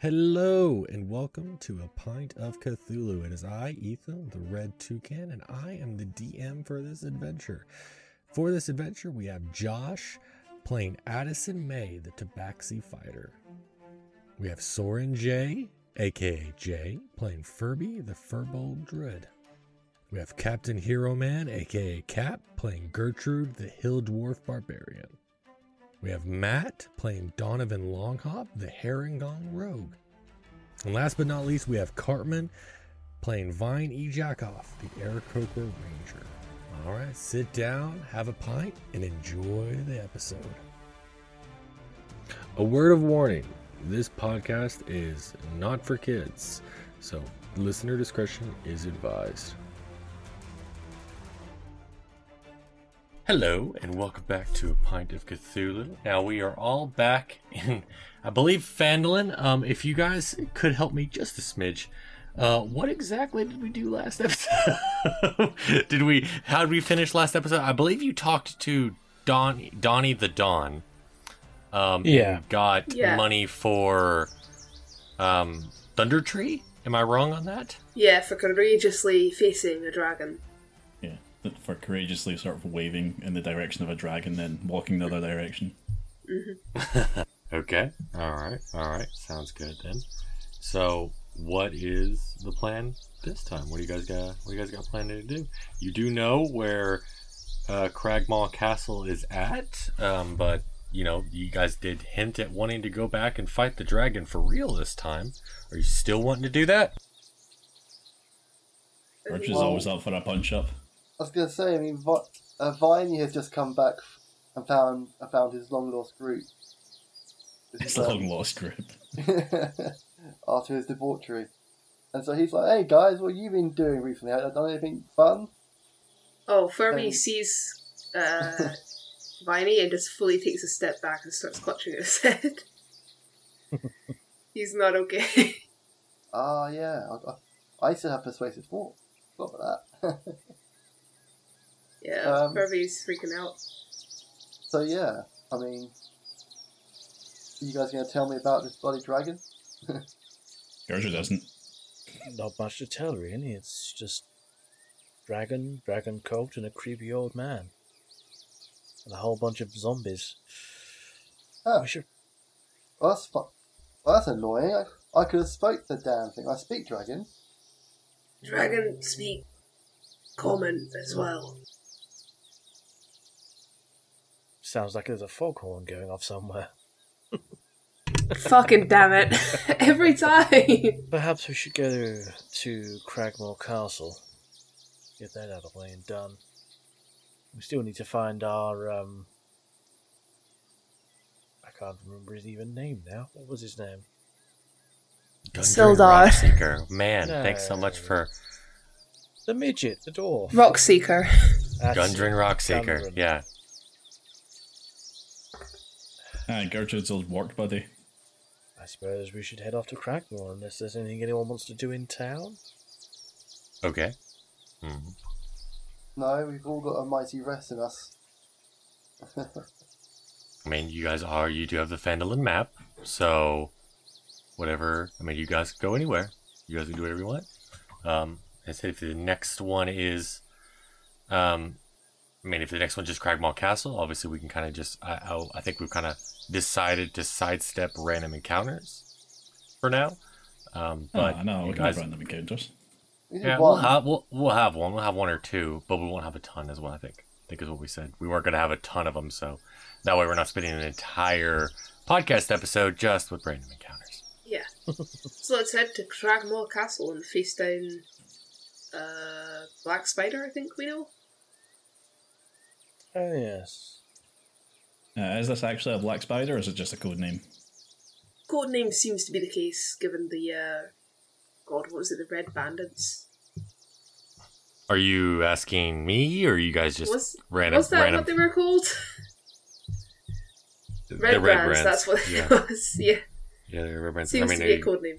Hello and welcome to a pint of Cthulhu. It is I, Ethan, the Red Toucan, and I am the DM for this adventure. For this adventure, we have Josh playing Addison May, the Tabaxi fighter. We have Soren J, aka Jay, playing Furby, the Furbolg druid. We have Captain Hero Man, aka Cap, playing Gertrude, the Hill Dwarf barbarian. We have Matt playing Donovan Longhop, the Harengon Rogue. And last but not least, we have Cartman playing Vine E. Jackoff, the Aarakocra Ranger. All right, sit down, have a pint, and enjoy the episode. A word of warning this podcast is not for kids, so listener discretion is advised. Hello, and welcome back to a pint of Cthulhu. Now we are all back in, I believe, Phandalin. Um, if you guys could help me just a smidge, uh, what exactly did we do last episode? did we? How did we finish last episode? I believe you talked to Don, Donnie the Dawn. Um, Yeah. and got Yeah. money for um, Thundertree. Am I wrong on that? Yeah, for courageously facing a dragon. For courageously sort of waving in the direction of a dragon, then walking the other direction. Okay. All right. All right. Sounds good then. So, what is the plan this time? What do you guys got? What do you guys got planned to do? You do know where uh, Cragmaw Castle is at, um, but you know you guys did hint at wanting to go back and fight the dragon for real this time. Are you still wanting to do that? Archer's Well- always up for a punch up. I was going to say, I mean, Vi- uh, Viney has just come back and found and found his long lost group. His It's um, long lost group. after his debauchery. And so he's like, hey guys, what have you been doing recently? Have you done anything fun? Oh, Furby Um. sees uh, Viney and just fully takes a step back and starts clutching at his head. He's not okay. Ah, yeah. I, I, I used to have persuasive thought. What about that. Yeah, Um. Furby's freaking out. so yeah, I mean, you guys going to tell me about this bloody dragon? Gertrude doesn't. Not much to tell, really. It's just dragon, dragon coat, and a creepy old man, and a whole bunch of zombies. Oh, We should. well, that's fu- well, that's annoying. I, I could have spoke the damn thing. I speak dragon. Dragon speak common as well. Sounds like there's a foghorn going off somewhere. Fucking damn it. Every time. Perhaps we should go to Cragmaw Castle. Get that out of the way and done. We still need to find our um. I can't remember his even name now. What was his name? Sildar. Rockseeker. Man, thanks so much for The midget, the dwarf. Rockseeker. That's Gundren it. Rockseeker. Gundren. Yeah. Ah, Gertrude's old work buddy. I suppose we should head off to Cragmaw unless there's anything anyone wants to do in town. Okay. Mhm. No, we've all got a mighty rest in us. I mean, you guys are, you do have the Phandalin map, so whatever. I mean, you guys can go anywhere. You guys can do whatever you want. Um, I said if the next one is, um, I mean, if the next one's just Cragmaw Castle, obviously we can kind of just, I, I, I think we've kind of decided to sidestep random encounters for now. Um, but oh, no, you we can guys, have random encounters. We yeah, we'll have we'll, we'll have one. We'll have one or two, but we won't have a ton as well. I think. I think is what we said. We weren't going to have a ton of them, so that way we're not spending an entire podcast episode just with random encounters. Yeah. so let's head to Cragmaw Castle and face down uh, Black Spider, I think we know. Oh yes. Uh, is this actually a black spider, or is it just a code name? Code name seems to be the case, given the, uh, God, what was it, the Red Bandits? Are you asking me, or are you guys just was, random? was that random what they were called? the Red, Brands, that's what it yeah, was. Yeah, yeah, the red brands. I seems mean, to be a you, code name.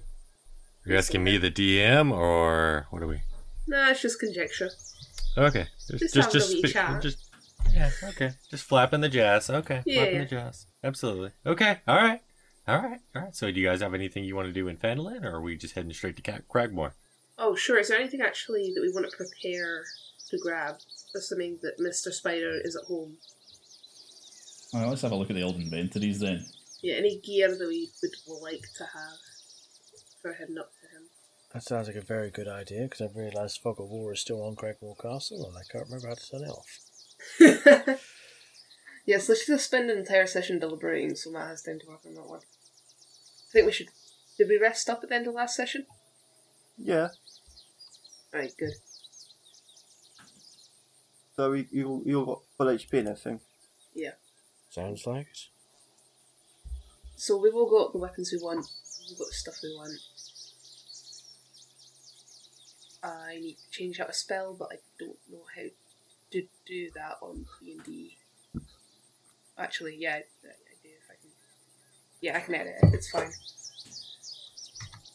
are you asking me, the DM, or what are we? Nah, it's just conjecture. Okay, just Just just having a just, wee spe- chat. just yeah, okay, just flapping the jazz. Okay, Yeah, flapping yeah. the jazz. Absolutely. Okay, all right. All right, all right. So, do you guys have anything you want to do in Phandalin, or are we just heading straight to Cragmaw? Oh, sure. Is there anything actually that we want to prepare to grab, assuming that Mr. Spider is at home? Well, let's have a look at the old inventories then. Yeah, any gear that we would like to have for heading up to him. That sounds like a very good idea because I've realised Fog of War is still on Cragmaw Castle and I can't remember how to turn it off. yes, let's just spend an entire session deliberating so Matt has time to work on that one. I think we should. Did we rest up at the end of last session? Yeah. Right, good. So you you you got full HP and everything. Yeah. Sounds like it. So we've all got the weapons we want, we've got the stuff we want. I need to change out a spell, but I don't know how to do that on D and D. Actually, yeah, I, I do if I can. Yeah, I can edit it. It's fine.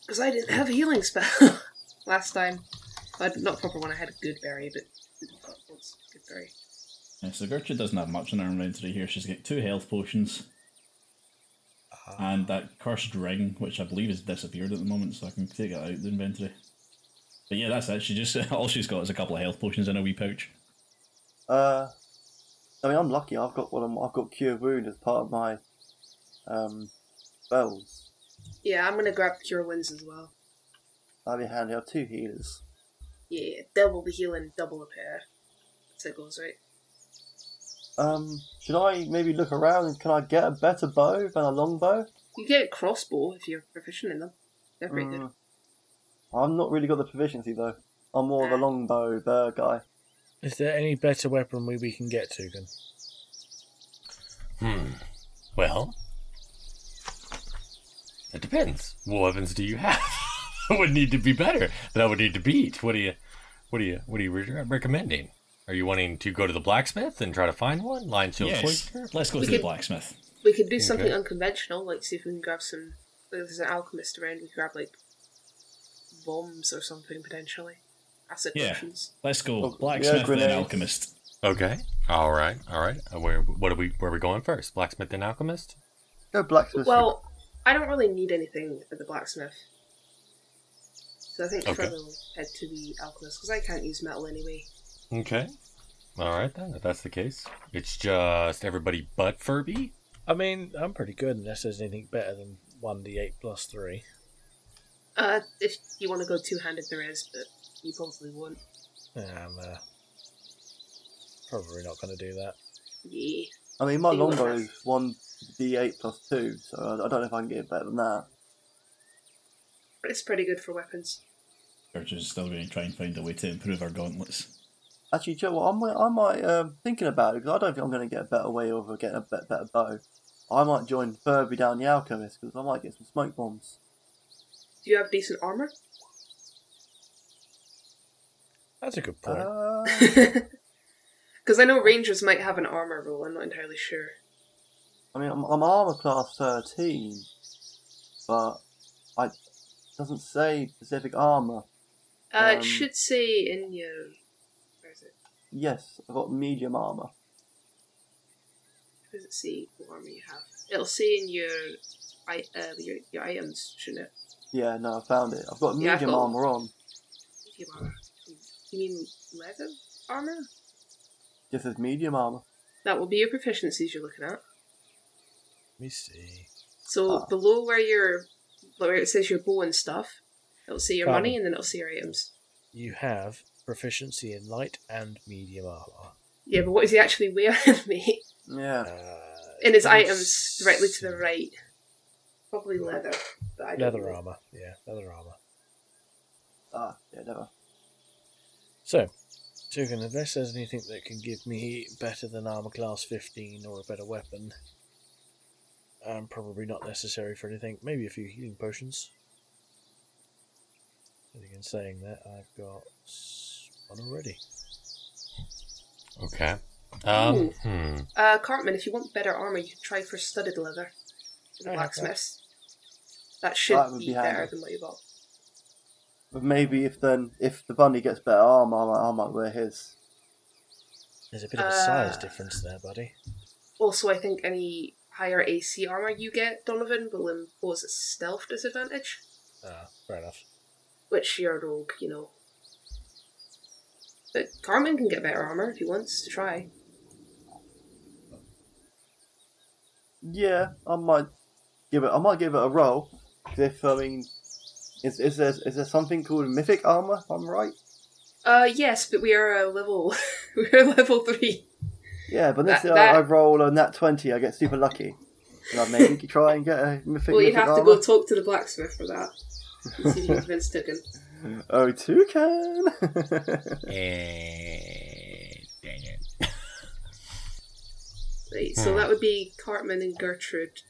Because I didn't have a healing spell last time. Had not proper one. I had a good berry, but what's good berry? Yeah, so Gertrude doesn't have much in her inventory here. She's got two health potions and that cursed ring, which I believe has disappeared at the moment, so I can take it out the inventory. But yeah, that's it. She just all she's got is a couple of health potions in a wee pouch. Uh, I mean, I'm lucky. I've got one. Of, I've got cure wound as part of my um spells. Yeah, I'm gonna grab cure wounds as well. That'd be handy. I have two healers. Yeah, double the healing, double the pair. That's how it goes, right? Um, should I maybe look around and can I get a better bow than a longbow? You get a crossbow if you're proficient in them. They're pretty good. Mm. I've not really got the proficiency though. I'm more of a longbow guy. Is there any better weapon we, we can get, Tugan? Hmm. Well, it depends. What weapons do you have? that would need to be better. That would need to beat. What do you, what do you, what are you re- recommending? Are you wanting to go to the blacksmith and try to find one? Lionshield Yes, Coster? let's go We to the blacksmith. We could do something Okay. unconventional, like see if we can grab some. Like if there's an alchemist around, we could grab like bombs or something potentially. Acid Yeah. potions. Let's go Oh, yeah, blacksmith and alchemist. Okay. All right. All right. Uh, Where, what are we? Where are we going first? Blacksmith and alchemist. Go blacksmith. Well, I don't really need anything at the blacksmith. So I think Okay. Fred will head to the alchemist because I can't use metal anyway. Okay. All right then. If that's the case, it's just everybody but Furby. I mean, I'm pretty good unless there's anything better than 1d8 plus 3. Uh, if you want to go two handed, there is, but you probably won't. Yeah, I'm uh, probably not going to do that. Yeah. I mean, my see what longbow is one d8 plus two, so I, I don't know if I can get it better than that. It's pretty good for weapons. Gertrude's still going to try and find a way to improve our gauntlets. Actually, Joe, I might, I might um, thinking about it because I don't think I'm going to get a better way of getting a bet- better bow. I might join Furby down the alchemist because I might get some smoke bombs. Do you have decent armor? That's a good point. Uh, Because I know rangers might have an armor rule. I'm not entirely sure. I mean, I'm, I'm armor class 13, but I doesn't say specific armor. Uh, Um, it should say in your. Where is it? Yes, I've got medium armor. Does it say what armor you have? It'll say in your, I uh, your, your items, shouldn't it? Yeah, no, I found it. I've got Yeah, I've medium got- armor on. Medium armor. You mean leather armor? Just as medium armor. That will be your proficiencies you're looking at. Let me see. So Ah. below where your where it says your bow and stuff, it'll say your Got money and then it'll say your items. You have proficiency in light and medium armor. Yeah, but what is he actually wearing, mate? Yeah. Uh, In his let's items directly to the right. Probably leather. But I don't Leather know. armor. Yeah, leather armor. Ah, yeah, never. So, Tugan, unless there's anything that can give me better than armor class 15 or a better weapon, um, probably not necessary for anything. Maybe a few healing potions. I think in saying that, I've got one already. Okay. Um. Hmm. Uh, Cartman, if you want better armor, you could try for studded leather. in The that. blacksmiths. That should That be, be better than what you got. But maybe if then if the bunny gets better armor, I might, I might wear his. There's a bit of a size Uh, difference there, buddy. Also, I think any higher AC armor you get, Donovan, will impose a stealth disadvantage, Ah, fair enough. which you're a rogue, you know. But Carmen can get better armor if he wants to try. Yeah, I might give it. I might give it a roll. If I mean, is is there is there something called mythic armor? If I'm right. Uh, yes, but we are a level, we're a level three. Yeah, but this That- uh, that- I roll a nat twenty. I get super lucky. And I maybe try and get a mythic. Armor. Well, you'd mythic have to go talk to the blacksmith for that. See if you can convince Token. Oh, toucan! Eh, dang it. Right, so Hmm. that would be Cartman and Gertrude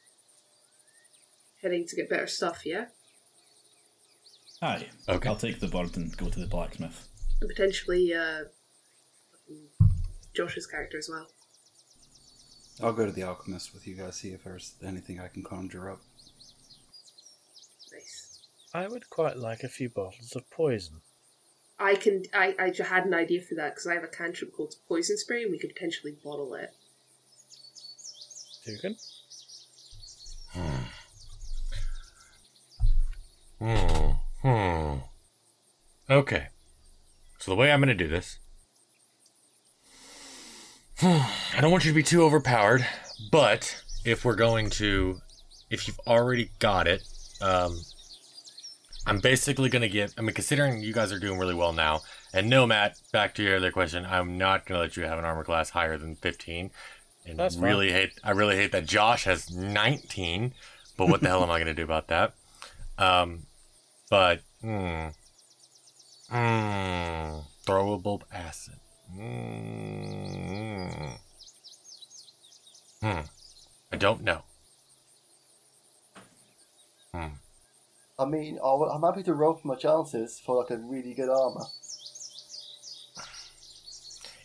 heading to get better stuff, yeah? Aye. Okay. I'll take the bird and go to the blacksmith. And potentially uh, Josh's character as well. I'll go to the alchemist with you guys, see if there's anything I can conjure up. Nice. I would quite like a few bottles of poison. I can. I, I ju- had an idea for that because I have a cantrip called Poison Spray, and we could potentially bottle it. Tugan? Hmm. Hmm. Okay. So the way I'm going to do this. I don't want you to be too overpowered, but if we're going to, if you've already got it, um, I'm basically going to get, I mean, considering you guys are doing really well now, and no, Matt, back to your other question, I'm not going to let you have an armor class higher than 15. And That's really hate. I really hate that Josh has 19. But what the hell am I going to do about that? Um, but hmm, hmm, throwable acid. Hmm. Hmm. I don't know. Hmm. I mean, I'll, I'm happy to roll for my chances for like a really good armor.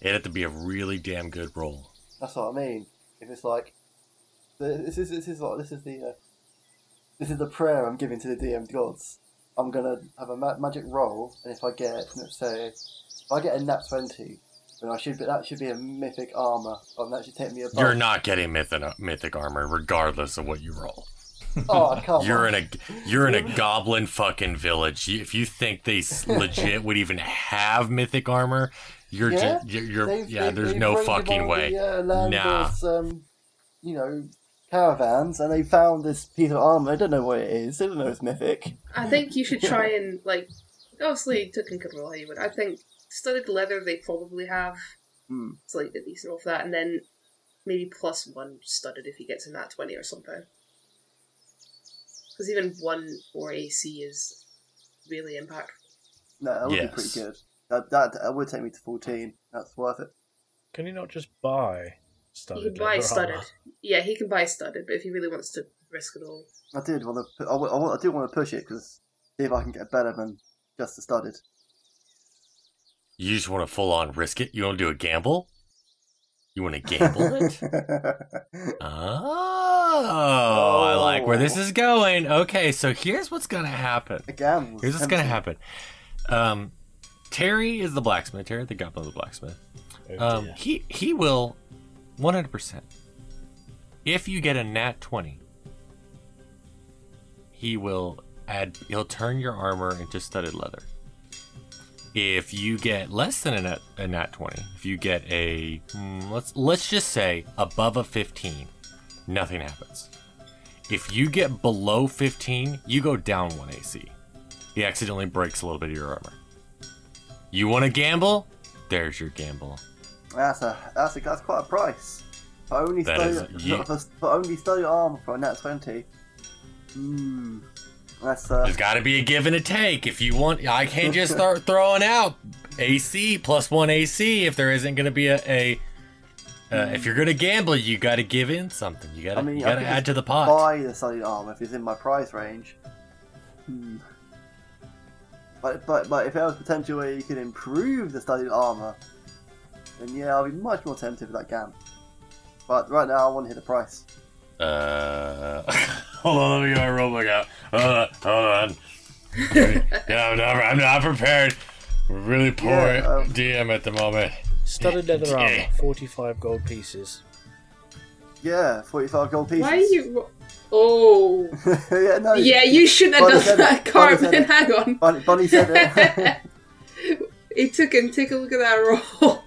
It had to be a really damn good roll. That's what I mean. If it's like, this is this is what this is the uh, this is the prayer I'm giving to the DM gods. I'm gonna have a ma- magic roll, and if I get, let's say, if I get a nat twenty, then I should be that should be a mythic armor. And that should take me above. You're not getting mythic mythic armor, regardless of what you roll. Oh come You're on. in a you're in a goblin fucking village. You, if you think they legit would even have mythic armor, you're Yeah, just you're, you're yeah. There's no fucking way. The, uh, Nah. um, you know, caravans, and they found this piece of armor. I don't know what it is. They don't know it's mythic. I think you should try and like. Obviously, Token could roll how you would. I think studded leather they probably have. Hmm. It's like a decent roll for that, and then maybe plus one studded if he gets in that twenty or something. Because even one or AC is really impactful. No, that would Yes. be pretty good. That, that that would take me to fourteen. That's worth it. Can you not just buy studded? he can buy leather studded. armor? Yeah, he can buy studded, but if he really wants to risk it all, I did want to. I, I, I do want to push it because see if I can get better than just the studded. You just want to full on risk it. You want to do a gamble. You want to gamble it. Oh, I like where this is going. Okay, so here's what's gonna happen. Again, Here's what's gonna happen. Um, Terry is the blacksmith. Terry, the goblin, of the blacksmith. Oh, Um, dear. he he will, one hundred percent. If you get a nat twenty, he will add. He'll turn your armor into studded leather. If you get less than a nat, a nat twenty, if you get a hmm, let's let's just say above a fifteen, nothing happens. If you get below fifteen, you go down one AC. He accidentally breaks a little bit of your armor. You want to gamble? There's your gamble. That's a that's a that's quite a price. For only That studded, is- you- for, for only studded armor for a nat twenty. Hmm. That's uh. There's got to be a give and a take. If you want, I can't just start throwing out AC plus one AC if there isn't going to be a. a uh, if you're going to gamble, you got to give in something. You got to I mean, you got to add to the pot. Buy the studded armor if it's in my price range. Hmm. But but but if there was potential where you could improve the studded armor, then yeah, I'll be much more tempted with that gam. But right now, I want to hit the price. Uh, hold on, let me go and roll my out. Hold on, hold on. yeah, I'm not, I'm not prepared. Really poor Yeah, um, DM at the moment. Studded leather Yeah. armor, 45 gold pieces. Yeah, 45 gold pieces. Why are you? Oh. yeah, no. Yeah, you shouldn't have Bunny done that, it. Bunny said Cartman. it. Hang on. Bunny, Bunny said it. he took him. Take a look at that roll.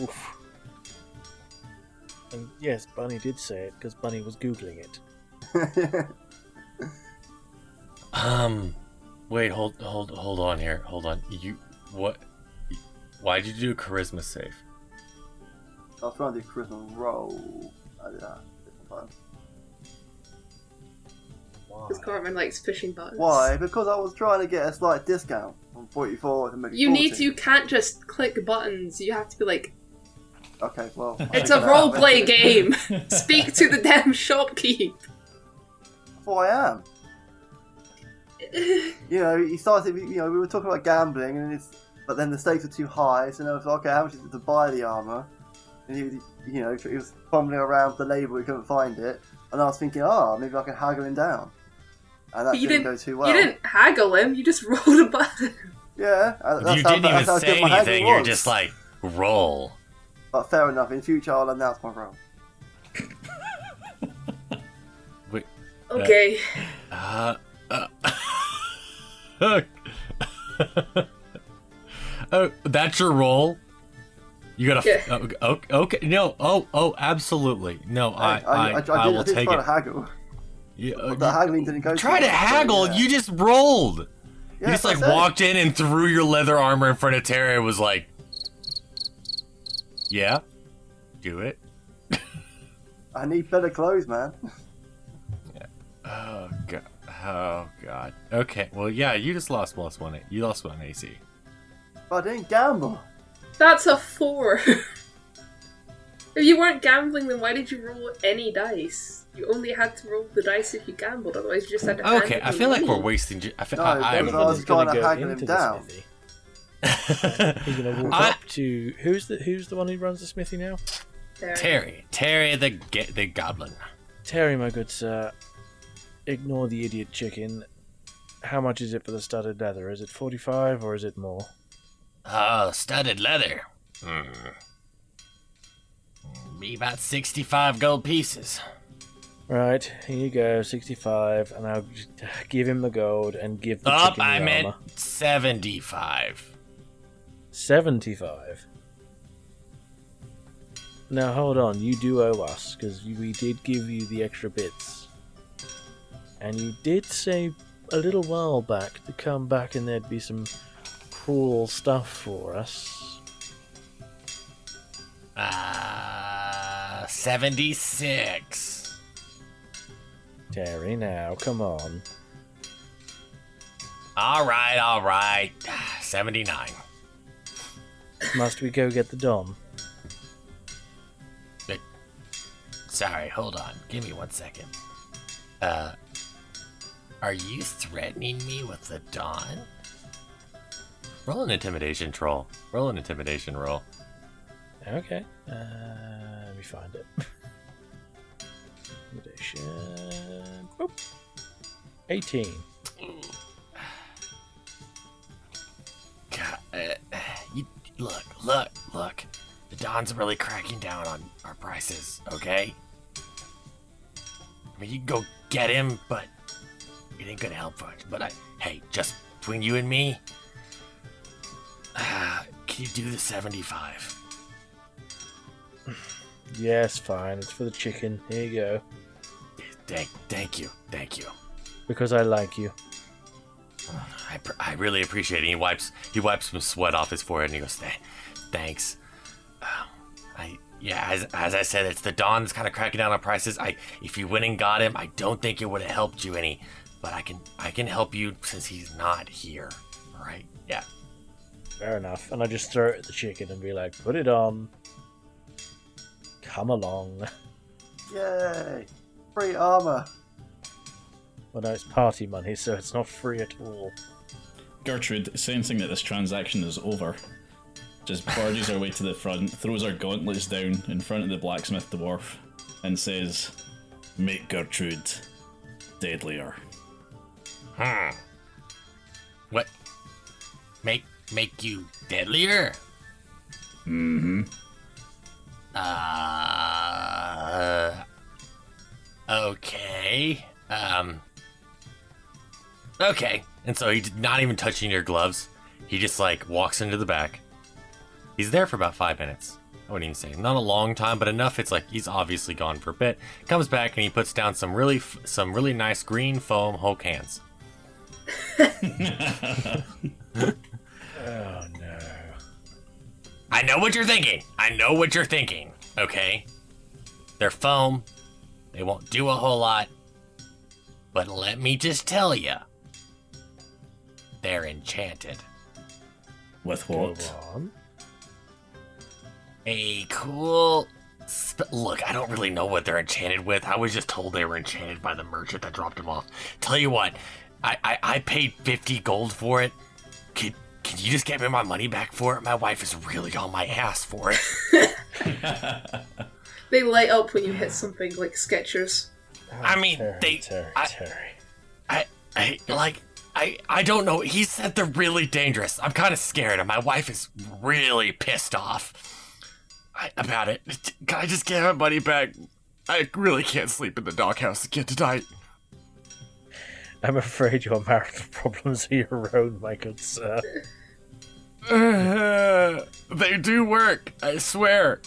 Oof. And yes, Bunny did say it because Bunny was googling it. Um, wait, hold, hold, hold on here. Hold on. You, what? Why did you do a charisma save? I was trying to do charisma roll. I did that. Different button. Why? Because Cartman likes pushing buttons. Why? Because I was trying to get a slight discount from 44 to make it You need to, you can't just click buttons. You have to be like, Okay, well. it's a check role play game. Speak to the damn shopkeep. That's what I am. You know, he started. You know, we were talking about gambling, and it's. But then the stakes were too high, so I was like, okay, how much is it to buy the armor? And he, was, you know, he was fumbling around the label, he couldn't find it, and I was thinking, oh, maybe I can haggle him down. And that But you didn't, didn't- go too well. You didn't haggle him. You just rolled a button. Yeah, uh, that's you how, didn't that's even how say my haggling anything. You're was. just like roll. But fair enough. In future, I'll announce my role. Wait. Okay. Uh. uh oh, that's your roll. You gotta. Yeah. oh, okay, okay. No. Oh. Oh. Absolutely. No. I. I. I, I, did, will I did take try it. to haggle. You, uh, the haggling didn't go. try to well, so, haggle. yeah. You just rolled. Yeah, you just like walked in and threw your leather armor in front of Terry. and Was like, yeah, do it. I need better clothes, man. Yeah. Oh god. Oh god. Okay. Well, yeah. You just lost plus one. You lost one AC. But I didn't gamble. That's a four. if you weren't gambling, then why did you roll any dice? You only had to roll the dice if you gambled, otherwise you just had to. Okay. him I feel like money. we're wasting. ju- I feel. No, I, that I'm- was- was gonna trying go haggle him into down. smithy. He's gonna walk I- up to who's the who's the one who runs the smithy now? There. Terry. Terry the ge- the goblin. Terry, my good sir. Ignore the idiot chicken. How much is it for the studded leather? Is it forty-five or is it more? Oh, studded leather. Hmm. Be about sixty-five gold pieces. Right, here you go, sixty-five, and I'll just give him the gold and give the Up. chicken the I meant armor. seventy-five. Seventy-five. Now hold on, you do owe us because we did give you the extra bits, and you did say a little while back to come back and there'd be some cool stuff for us. Uh, seventy-six. Terry, now come on. All right. All right. Seventy-nine. Must we go get the Don? Sorry, hold on. Give me one second. Uh, are you threatening me with the Don? Roll an intimidation troll. Roll an intimidation roll. Okay. Uh, let me find it. Intimidation. Whoop. 18. God, uh, you look, look, look. The Don's really cracking down on our prices. Okay. I mean, you can go get him, but it ain't gonna help much. But I, hey, just between you and me, uh, can you do the seventy-five? Yes, fine. It's for the chicken. Here you go. Thank, thank you, thank you. Because I like you. I, pr- I really appreciate it. He wipes he wipes some sweat off his forehead and he goes, "Th- "Thanks." Um, I yeah, as, as I said, it's the Don's kind of cracking down on prices. I if you went and got him, I don't think it would have helped you any, but I can I can help you since he's not here. All right? Yeah. Fair enough. And I just throw it at the chicken and be like, put it on. Come along. Yay! Free armor. Well, no, it's party money, so it's not free at all. Gertrude, sensing that this transaction is over, just barges her way to the front, throws her gauntlets down in front of the blacksmith dwarf, and says, Make Gertrude deadlier. Hmm. What? Make make you deadlier? Mm hmm. Uh, Okay. Um. Okay. And so he's not even touching your gloves. He just like walks into the back. He's there for about five minutes. I wouldn't even say not a long time, but enough. It's like he's obviously gone for a bit. Comes back and he puts down some really, f- some really nice green foam Hulk hands. Oh no. I know what you're thinking. I know what you're thinking. Okay. They're foam. They won't do a whole lot. But let me just tell you, they're enchanted. With what? A cool. Sp- Look, I don't really know what they're enchanted with. I was just told they were enchanted by the merchant that dropped them off. Tell you what, I I, I paid fifty gold for it. Could can you just get me my money back for it? My wife is really on my ass for it. They light up when you hit something like Skechers. I mean, Terry, they- Terry, I- Terry. I I like I I don't know. He said they're really dangerous. I'm kind of scared, and my wife is really pissed off I, about it. Can I just get my money back? I really can't sleep in the doghouse again tonight. I'm afraid your marital problems are your own, my good sir. Uh, they do work. I swear.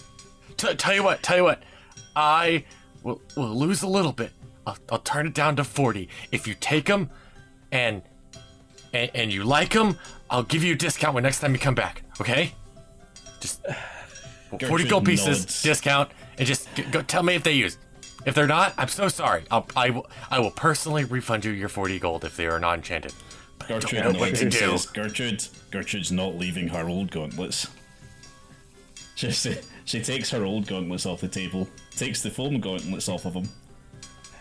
T- tell you what. Tell you what. I will, will lose a little bit. I'll, I'll turn it down to forty. If you take them, and and, and you like them, I'll give you a discount when next time you come back. Okay? Just forty gold pieces nods. discount, and just g- go tell me if they use. If they're not, I'm so sorry. I'll, I will I will personally refund you your forty gold if they are not enchanted. But I don't Gertrude know what to do. Gertrude, Gertrude's not leaving her old gauntlets. She, she, she takes her old gauntlets off the table, takes the foam gauntlets off of him,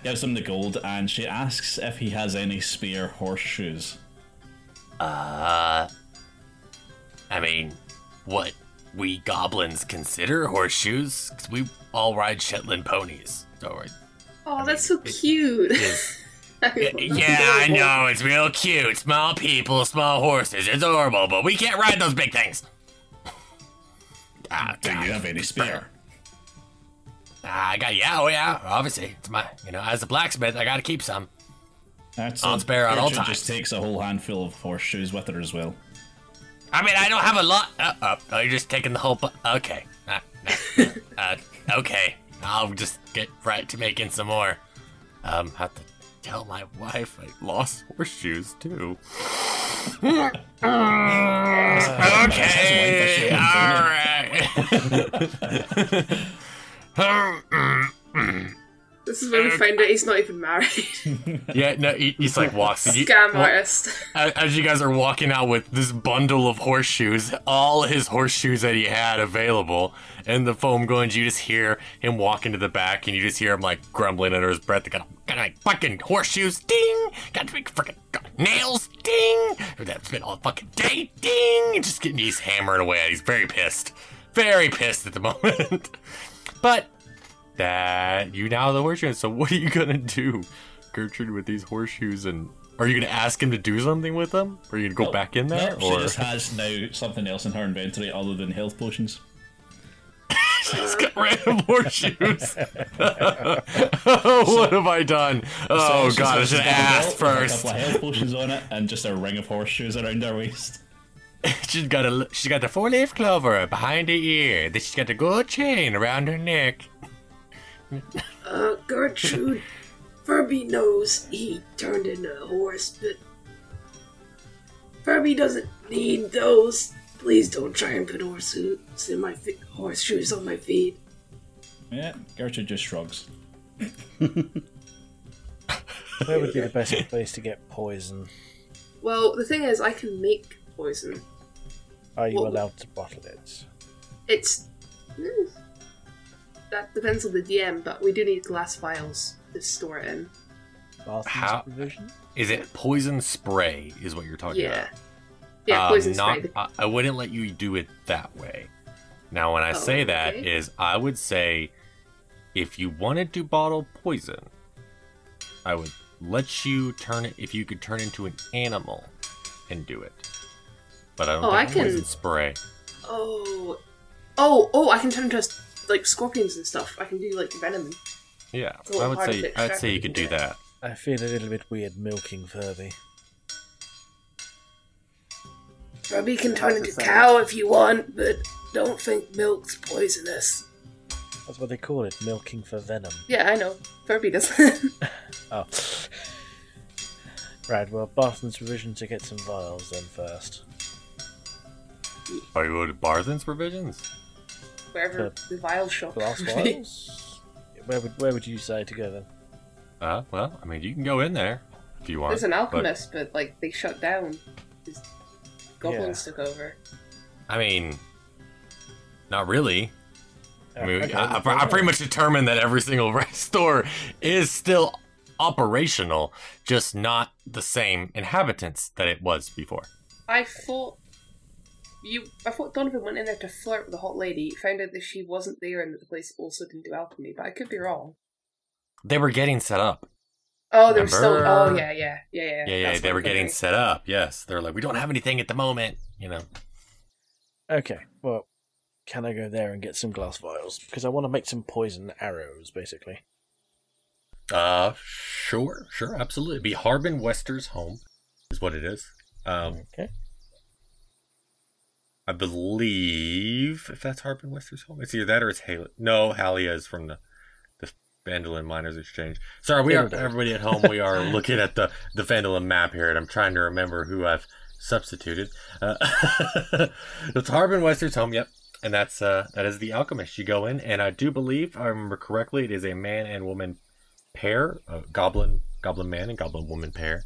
gives him the gold, and she asks if he has any spare horseshoes. Uh, I mean, what we goblins consider horseshoes? 'Cause we all ride Shetland ponies. So it Oh, that's so cute. is. Yeah, I know it's real cute. Small people, small horses. It's adorable, but we can't ride those big things. Ah, Do you have any spare? Ah, I got yeah, oh yeah. Obviously, it's my you know as a blacksmith, I got to keep some. That's On spare at all times. just takes a whole handful of horseshoes with her as well. I mean, I don't have a lot. Uh, uh, oh, you're just taking the whole. Bu- okay. Uh, okay. I'll just get right to making some more. Um, have to tell my wife I lost horseshoes too. okay. All right. This is when we find out he's not even married. yeah. No. He, he's like walks. you- Scam well, artist. as as you guys are walking out with this bundle of horseshoes, all his horseshoes that he had available, and the foam going, you just hear him walk into the back, and you just hear him like grumbling under his breath. Got got like oh, fucking horseshoes, ding! Got to make fucking nails, ding! That's been all fucking day, ding! And just getting he's hammering away. He's very pissed, very pissed at the moment. but that you now have the horseshoes. So what are you gonna do, Gertrude, with these horseshoes? And are you gonna ask him to do something with them? Or are you gonna go oh, back in there? No, she or just has now something else in her inventory other than health potions. she's got random horseshoes? what have I done? Oh So god, I she's should got have a asked belt with first. A couple of health potions on it, and just a ring of horseshoes around her waist. she's got a she's got the four leaf clover behind her ear. Then she's got the gold chain around her neck. Uh, Gertrude, Furby knows he turned into a horse, but Furby doesn't need those. Please don't try and put horseshoes in my feet, horseshoes on my feet. Yeah, Gertrude just shrugs. Where would be the best place to get poison? Well, the thing is, I can make poison. Are you Well- allowed to bottle it? It's mm, that depends on the DM, but we do need glass vials to store it in. Bathroom How- supervision? Is it poison spray? Is what you're talking about? Yeah, yeah, Um, poison not, spray. I, I wouldn't let you do it that way. Now, when I Oh, say that, okay. is I would say if you wanted to bottle poison, I would let you turn it if you could turn into an animal and do it. But I don't Oh, think I can- poison spray. Oh, oh, oh! I can turn into like scorpions and stuff. I can do like venom. Yeah, It's a little I would hard say to I would say you could do from that. I feel a little bit weird milking Furby. Furby can turn That's into the cow if you want, but don't think milk's poisonous. That's what they call it, milking for venom. Yeah, I know. Furby doesn't. Oh. Right, well, Barthen's provision to get some vials then first. Are you go to Barthen's provisions? Wherever the vial shop. Glass would vials? Where would, where would you say to go then? Uh, well, I mean, you can go in there if you want. There's an alchemist, but, like they shut down. His goblins took over. I mean, not really. I mean, Okay, I, I, I pretty much determined that every single store is still operational, just not the same inhabitants that it was before. I thought you. I thought Donovan went in there to flirt with the hot lady. Found out that she wasn't there, and that the place also didn't do alchemy. But I could be wrong. They were getting set up. Oh, they were still. Oh, yeah, yeah, yeah, yeah. Yeah, yeah, That's they were getting thinking. set up. Yes, they're like, we don't have anything at the moment. You know. Okay, well, can I go there and get some glass vials? Because I want to make some poison arrows, basically. Uh, sure, sure, absolutely. Be Harbin Wester's home, is what it is. Um, Okay. I believe if that's Harbin Wester's home, it's either that or it's Haley. No, Halia is from the the Phandalin Miners Exchange. Sorry, we are everybody at home. We are looking at the the Phandalin map here, and I'm trying to remember who I've substituted. Uh, it's Harbin Wester's home. Yep. And that's uh that is the alchemist. You go in, and I do believe, if I remember correctly, it is a man and woman pair, a goblin goblin man and goblin woman pair,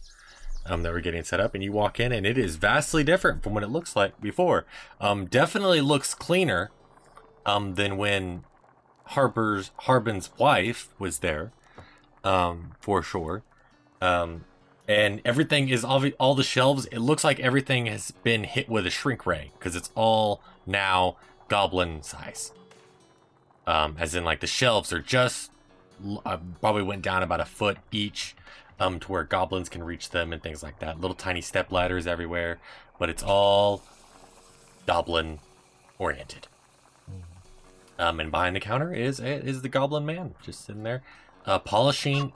um, that were getting set up. And you walk in, and it is vastly different from what it looks like before. Um, definitely looks cleaner, um, than when Harper's Harbin's wife was there, um, for sure. Um, and everything is all, the shelves. It looks like everything has been hit with a shrink ray because it's all now goblin size. Um, as in, like the shelves are just uh, probably went down about a foot each, um, to where goblins can reach them and things like that. Little tiny step ladders everywhere, but it's all goblin oriented. Um, and behind the counter is is the goblin man just sitting there, uh, polishing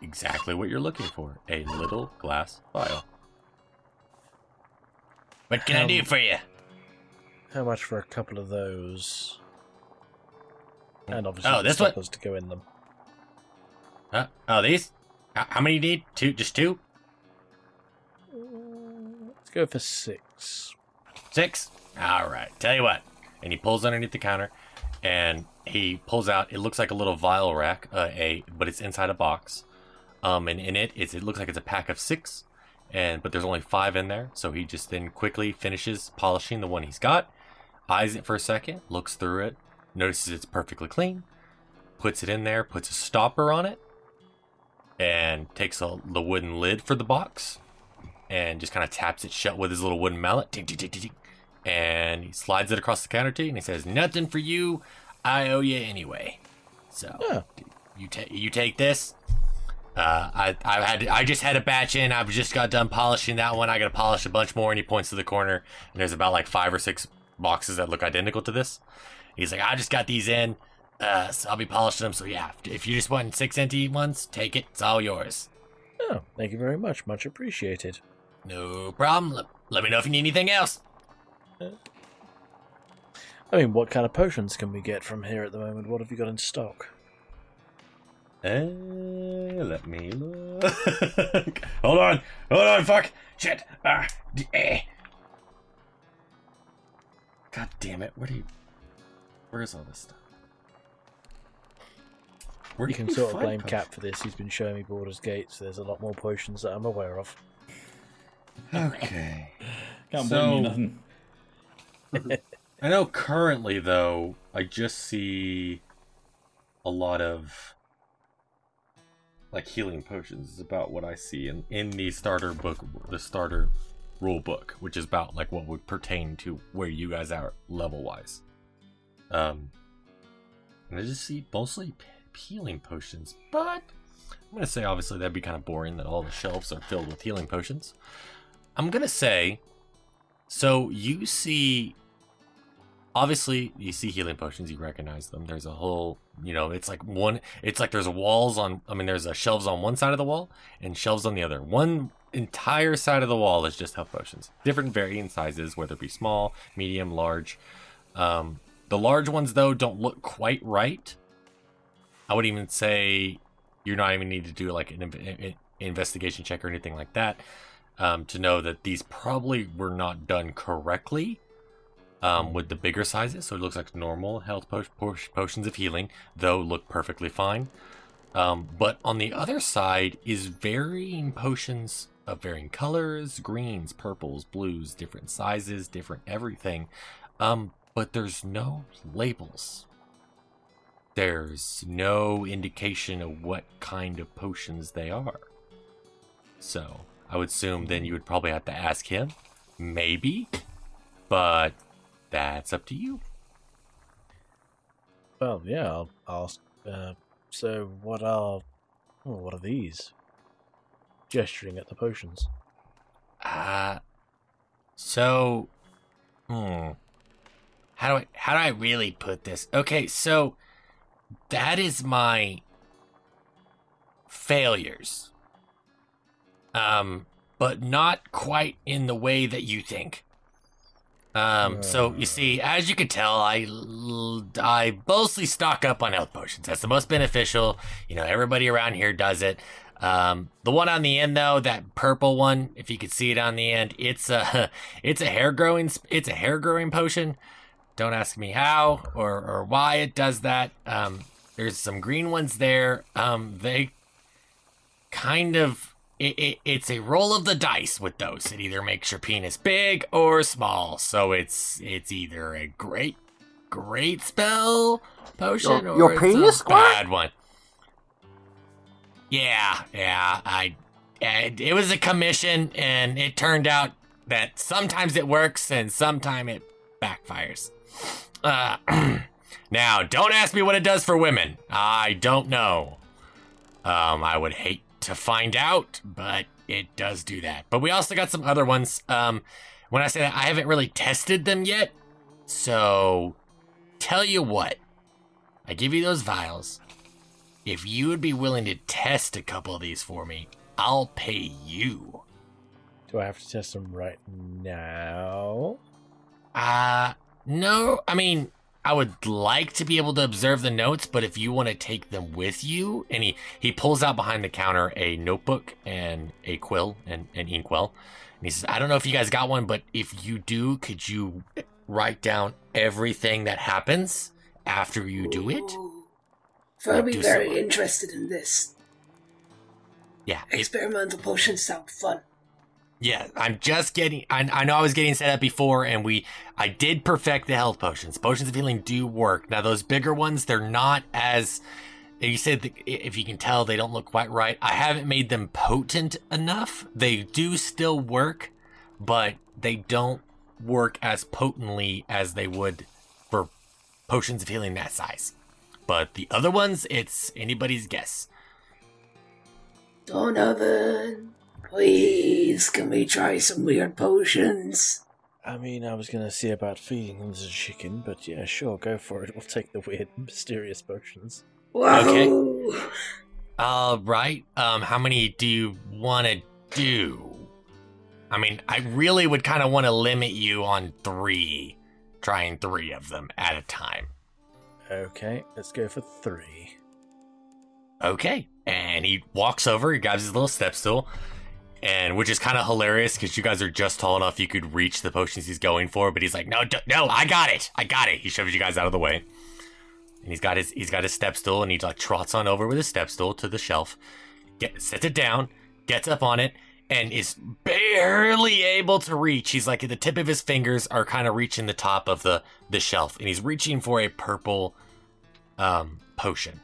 exactly what you're looking for a little glass vial. What can I do Um, for you? How much for a couple of those? And obviously, Oh, this one? stoppers to go in them. Huh? Oh, these? How, many you need? Two? Just two? Let's go for six. Six? All right. Tell you what. And he pulls underneath the counter, and he pulls out. It looks like a little vial rack, uh, a but it's inside a box. Um, and in it, it's, it looks like it's a pack of six, and but there's only five in there. So he just then quickly finishes polishing the one he's got, eyes it for a second, looks through it, notices it's perfectly clean, puts it in there, puts a stopper on it, and takes a, the wooden lid for the box, and just kind of taps it shut with his little wooden mallet. Tick, tick, tick. And he slides it across the counter to you, and he says, "Nothing for you. I owe you anyway. So Oh. you take you take this. Uh, I I had I just had a batch in. I've just got done polishing that one. I got to polish a bunch more." And he points to the corner, and there's about like five or six boxes that look identical to this. He's like, "I just got these in. Uh, so I'll be polishing them. So yeah, if you just want six empty ones, take it. It's all yours. Oh, thank you very much. Much appreciated. No problem. Let, let me know if you need anything else." I mean, what kind of potions can we get from here at the moment? What have you got in stock? Uh, let me look. hold on, hold on, fuck, shit. Ah, d- eh. God damn it! Where do you? Where's all this stuff? Where You do can sort of blame? Cap for this. He's been showing me Baldur's Gates. There's a lot more potions that I'm aware of. Okay. Can't blame you So- nothing. I know currently though, I just see a lot of like healing potions is about what I see in in the starter book, the starter rule book, which is about like what would pertain to where you guys are level wise. Um, and I just see mostly p- healing potions, but I'm gonna say obviously that'd be kind of boring that all the shelves are filled with healing potions. I'm gonna say, so you see obviously you see healing potions, you recognize them. There's a whole, you know, it's like one. It's like there's walls on. I mean, there's a shelves on one side of the wall and shelves on the other. One entire side of the wall is just health potions, different varying sizes, whether it be small, medium, large. Um, the large ones though don't look quite right. I would even say you're not even need to do like an inv- investigation check or anything like that um, to know that these probably were not done correctly um, with the bigger sizes. So it looks like normal health po- po- potions of healing, though look perfectly fine. Um, but on the other side is varying potions of varying colors, greens, purples, blues, different sizes, different everything. Um, but there's no labels. There's no indication of what kind of potions they are. So I would assume then you would probably have to ask him. Maybe. But that's up to you. Well, yeah, I'll ask. Uh, so, what are. Oh, what are these? Gesturing at the potions. Uh so hmm. How do I how do I really put this? Okay, so that is my failures. Um but not quite in the way that you think. Um, so you see, as you can tell, I I mostly stock up on health potions. That's the most beneficial. You know, everybody around here does it. Um, the one on the end though, that purple one, if you could see it on the end, it's a it's a hair growing it's a hair growing potion. Don't ask me how or or why it does that. Um, there's some green ones there. Um, they kind of it, it, it's a roll of the dice with those. It either makes your penis big or small. So it's it's either a great great spell potion Your- or your it's penis a squirt? bad one. Yeah, yeah. I it was a commission, and it turned out that sometimes it works and sometimes it backfires. Uh, now, don't ask me what it does for women. I don't know. Um, I would hate to find out, but it does do that. But we also got some other ones. Um, when I say that, I haven't really tested them yet. So, tell you what, I give you those vials. If you would be willing to test a couple of these for me, I'll pay you. Do I have to test them right now? Uh, no, I mean, I would like to be able to observe the notes, but if you want to take them with you, and he, he pulls out behind the counter a notebook and a quill and an inkwell. And he says, I don't know if you guys got one, but if you do, could you write down everything that happens after you do it? Very, be very some- interested in this. Yeah, it, Experimental potions sound fun. Yeah, I'm just getting. I, I know I was getting set up before, and we. I did perfect the health potions. Potions of healing do work. Now those bigger ones, they're not as. You said if you can tell, they don't look quite right. I haven't made them potent enough. They do still work, but they don't work as potently as they would for potions of healing that size. But the other ones, it's anybody's guess. Donovan, please, can we try some weird potions? I mean, I was gonna see about feeding them to the chicken, but yeah, sure, go for it. We'll take the weird, mysterious potions. Whoa! All right. Um, how many do you want to do? I mean, I really would kind of want to limit you on three, trying three of them at a time. Okay, let's go for three. Okay. And he walks over, he grabs his little step stool, and which is kind of hilarious because you guys are just tall enough you could reach the potions he's going for, but he's like, no, d- no, I got it, I got it. He shoves you guys out of the way, and he's got his he's got his step stool, and he like trots on over with his step stool to the shelf, get sets it down, gets up on it, and is barely able to reach. He's like the tip of his fingers are kind of reaching the top of the the shelf, and he's reaching for a purple um potion.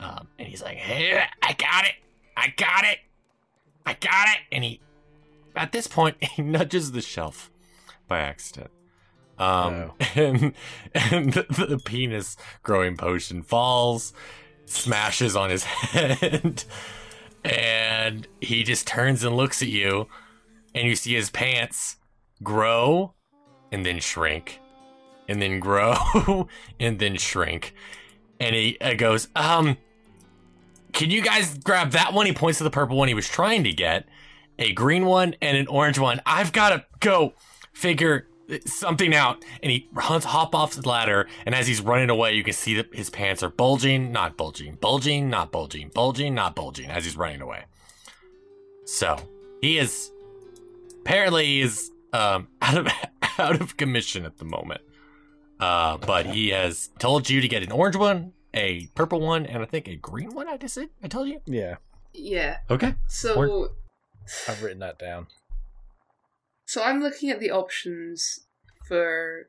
Um, and he's like, "Hey, I got it! I got it! I got it!" And he, at this point, he nudges the shelf by accident. Um, and and the, the penis growing potion falls, smashes on his head, and he just turns and looks at you, and you see his pants grow and then shrink and then grow and then shrink. And he uh, goes, um, can you guys grab that one? He points to the purple one he was trying to get, a green one and an orange one. I've got to go figure something out. And he runs, hop off the ladder. And as he's running away, you can see that his pants are bulging, not bulging, bulging, not bulging, bulging, not bulging as he's running away. So he is apparently is um, out of out of commission at the moment. Uh, but he has told you to get an orange one, a purple one, and I think a green one. I just said I told you. Yeah, Yeah. Okay. So Or- I've written that down. so I'm looking at the options for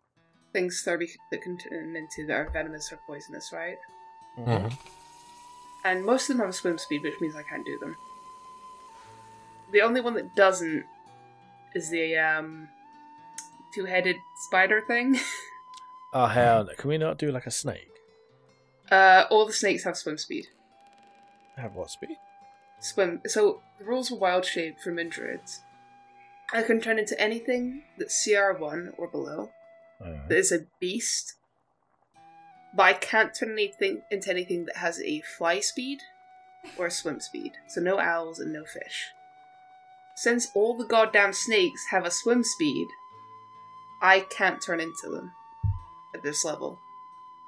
things Furby that can turn into that are venomous or poisonous, right? Mhm. And most of them have a swim speed, which means I can't do them. The only one that doesn't is the um, two-headed spider thing. Oh hell, can we not do like a snake? Uh, all the snakes have swim speed. Have what speed? Swim. So the rules of wild shape for Mindrids. I can turn into anything that's CR1 or below. Uh, that is a beast, but I can't turn anything into anything that has a fly speed or a swim speed. So no owls and no fish. Since all the goddamn snakes have a swim speed, I can't turn into them at this level.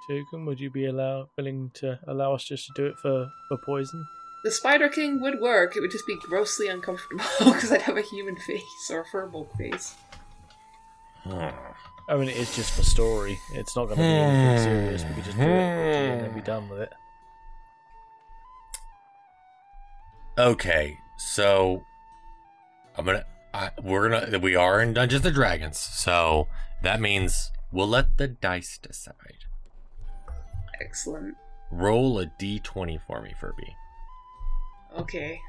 Tukum, would you be allow willing to allow us just to do it for for poison? The Spider King would work, it would just be grossly uncomfortable because I'd have a human face or a furball face. Hmm. I mean, it's just for story. It's not going to be anything serious. We could just do it and then be done with it. Okay, so I'm gonna. I, we're gonna. We are in Dungeons and Dragons, so that means we'll let the dice decide. Excellent. Roll a d20 for me, Furby. Okay.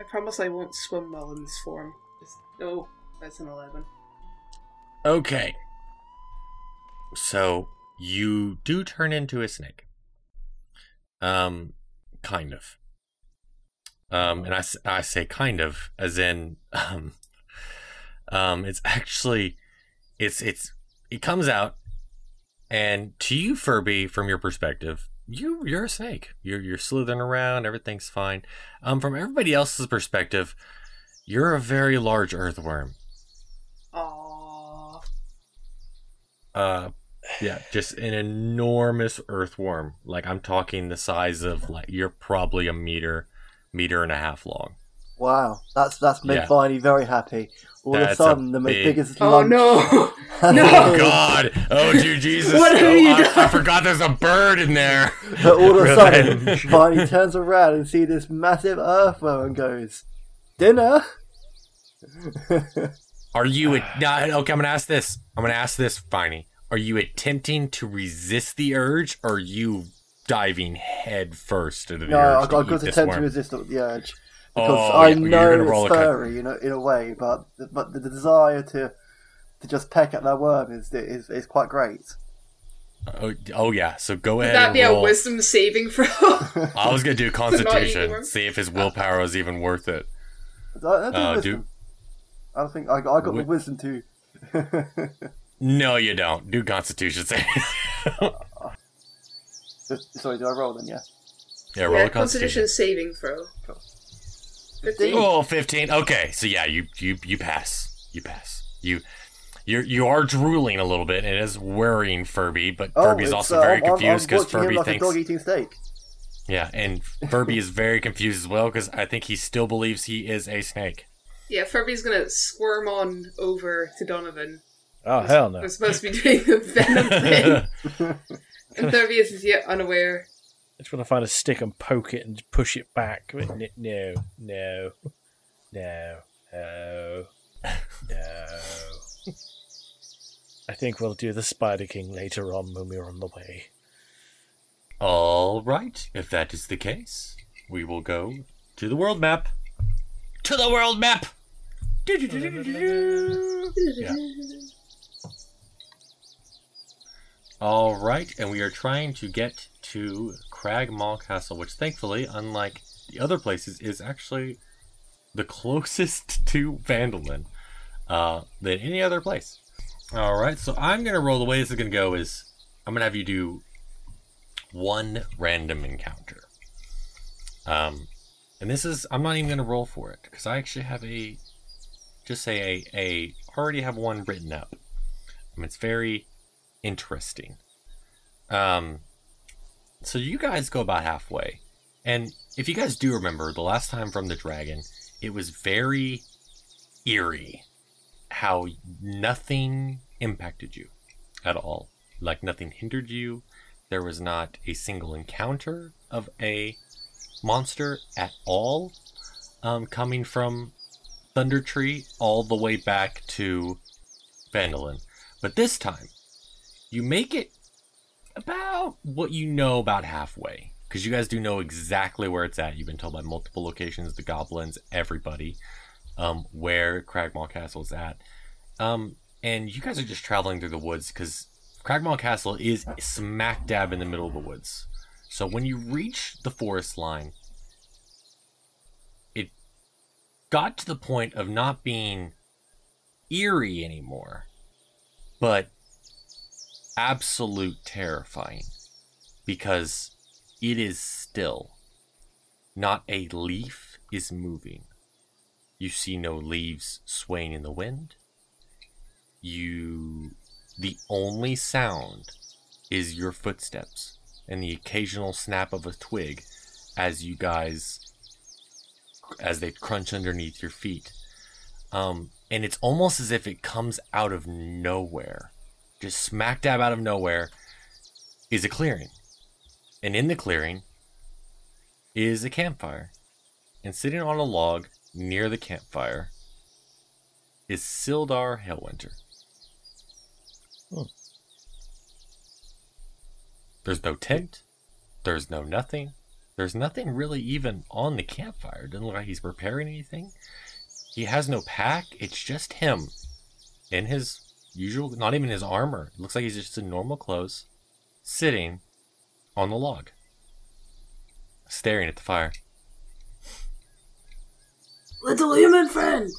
I promise I won't swim well in this form. Just, oh, that's an 11. Okay. So you do turn into a snake. Um, kind of. Um, and I, I say kind of as in, um, um, it's actually, it's, it's, it comes out and to you, Furby, from your perspective, you, you're a snake. You're, you're slithering around. Everything's fine. Um, from everybody else's perspective, you're a very large earthworm. Aww. Uh, yeah, just an enormous earthworm. Like I'm talking the size of like you're probably a meter, meter and a half long. Wow, that's that's made Yeah. Viney very happy. All That's of a sudden, a the big- biggest Oh lunch. no! Oh No! God! Oh, dude, Jesus! What have oh, you I, done? I forgot there's a bird in there. But all of a sudden, Revenge. Viney turns around and sees this massive earthworm and goes, "Dinner." Are you? A, now, okay, I'm gonna ask this. I'm gonna ask this, Viney. Are you attempting to resist the urge, or are you diving head first into the no, urge I've got, I've eat got to this attempt to resist the the urge because Oh, I yeah, know it's a furry, you know, in a way, but but the desire to to just peck at that worm is is, is quite great. Oh, oh yeah. So go Would ahead that and be a wisdom saving throw? I was gonna do eat Constitution, see if his willpower is even worth it. I, I do Uh, wisdom. do- I think I, I got the wisdom too. No, you don't. Do Constitution save. Sorry, do I roll then? Yeah. yeah, roll yeah, a Constitution. Constitution saving throw. Fifteen. Oh, 15. Okay, so yeah, you you you pass. You pass. You you you are drooling a little bit, and it is worrying Furby, but Furby's also uh, very I'm- I'm- confused because watching him Furby like thinks a dog eating steak. yeah, and Furby is very confused as well because I think he still believes he is a snake. Yeah, Furby's gonna squirm on over to Donovan. Oh hell no! We're supposed to be doing the venom thing. and Furby is yet unaware. I just want to find a stick and poke it and push it back. N- No, no, no, no, no. I think we'll do the Spider King later on when we're on the way. All right, if that is the case, we will go to the world map. To the world map. Yeah. All right, and we are trying to get to Cragmaw Castle, which thankfully, unlike the other places, is actually the closest to Phandalin uh, than any other place. All right, so I'm gonna roll. The way this is gonna go is I'm gonna have you do one random encounter. Um, and this is I'm not even gonna roll for it because I actually have a just say a a already have one written up. I mean, it's very interesting. Um, so you guys go about halfway, and if you guys do remember the last time from the dragon, it was very eerie how nothing impacted you at all. Like nothing hindered you. There was not a single encounter of a monster at all um, coming from Thundertree all the way back to Phandalin. But this time, you make it about what you know about halfway. Because you guys do know exactly where it's at. You've been told by multiple locations, the goblins, everybody, um, where Cragmaw Castle is at. Um, and you guys are just traveling through the woods because Cragmaw Castle is smack dab in the middle of the woods. So when you reach the forest line, it got to the point of not being eerie anymore, but absolute terrifying because it is still. Not a leaf is moving. You see no leaves swaying in the wind. You. The only sound is your footsteps and the occasional snap of a twig as you guys. as they crunch underneath your feet. Um, and it's almost as if it comes out of nowhere. Just smack dab out of nowhere is a clearing. And in the clearing is a campfire. And sitting on a log near the campfire is Sildar Hallwinter. Hmm. There's no tent. There's no nothing. There's nothing really even on the campfire. Doesn't look like he's preparing anything. He has no pack. It's just him in his usual, not even his armor. It looks like he's just in normal clothes, sitting on the log, staring at the fire. Little human friend!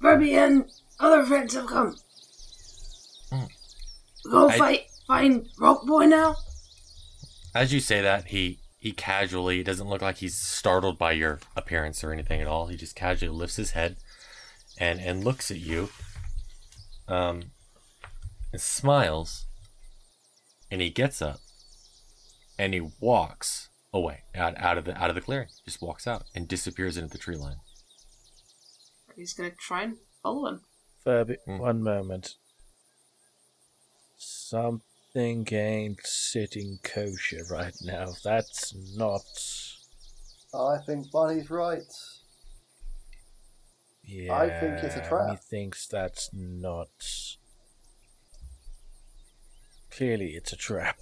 Furby and other friends have come. Hmm. Go I- fight, find Rope Boy now? As you say that, he he casually it doesn't look like he's startled by your appearance or anything at all. He just casually lifts his head and and looks at you. Um and smiles. And he gets up and he walks away out, out of the out of the clearing. Just walks out and disappears into the tree line. He's gonna try and follow him. Furby, Hmm. one moment. Something ain't sitting kosher right now. That's not. I think Bunny's right. Yeah, I think it's a trap. He thinks that's not. Clearly, it's a trap.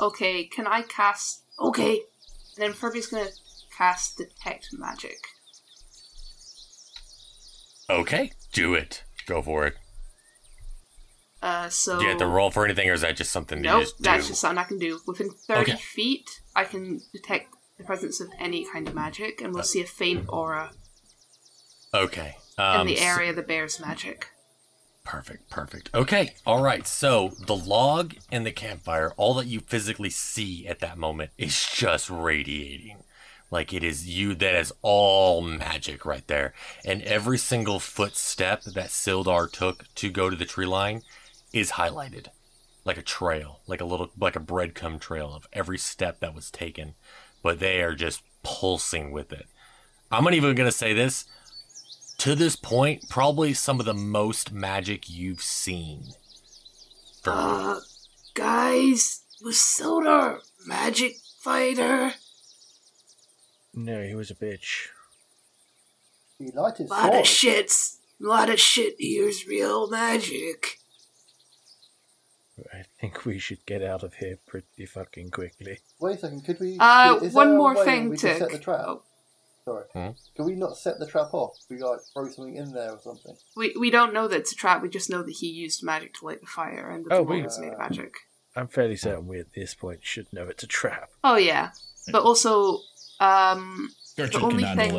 Okay, can I cast? Okay, And then Furby's gonna cast detect magic. Okay, do it. Go for it. Uh, so Do you have to roll for anything, or is that just something you Nope, just do? No, that's just something I can do. Within thirty Okay. feet, I can detect the presence of any kind of magic, and we'll see a faint aura okay. in Um, the so- area the bear's magic. Perfect, perfect. Okay, all right. So the log and the campfire, all that you physically see at that moment is just radiating. Like it is you, that is all magic right there. And every single footstep that Sildar took to go to the tree line is highlighted. Like a trail, like a little, like a breadcrumb trail of every step that was taken. But they are just pulsing with it. I'm not even going to say this to this point, probably some of the most magic you've seen. For uh, guys, was Sildar magic fighter? No, he was a bitch. He liked his Lot of sword. shits, lot of shit here's real magic. I think we should get out of here pretty fucking quickly. Wait a second, could we? Uh, is one more thing we to. set the trap. oh, Sorry. Hmm? Can we not set the trap off? We like throw something in there or something. we we don't know that it's a trap. We just know that he used magic to light the fire, and that Oh, the we- was made of magic. I'm fairly certain we at this point should know it's a trap. Oh yeah, but also, um, Gertrude only thing-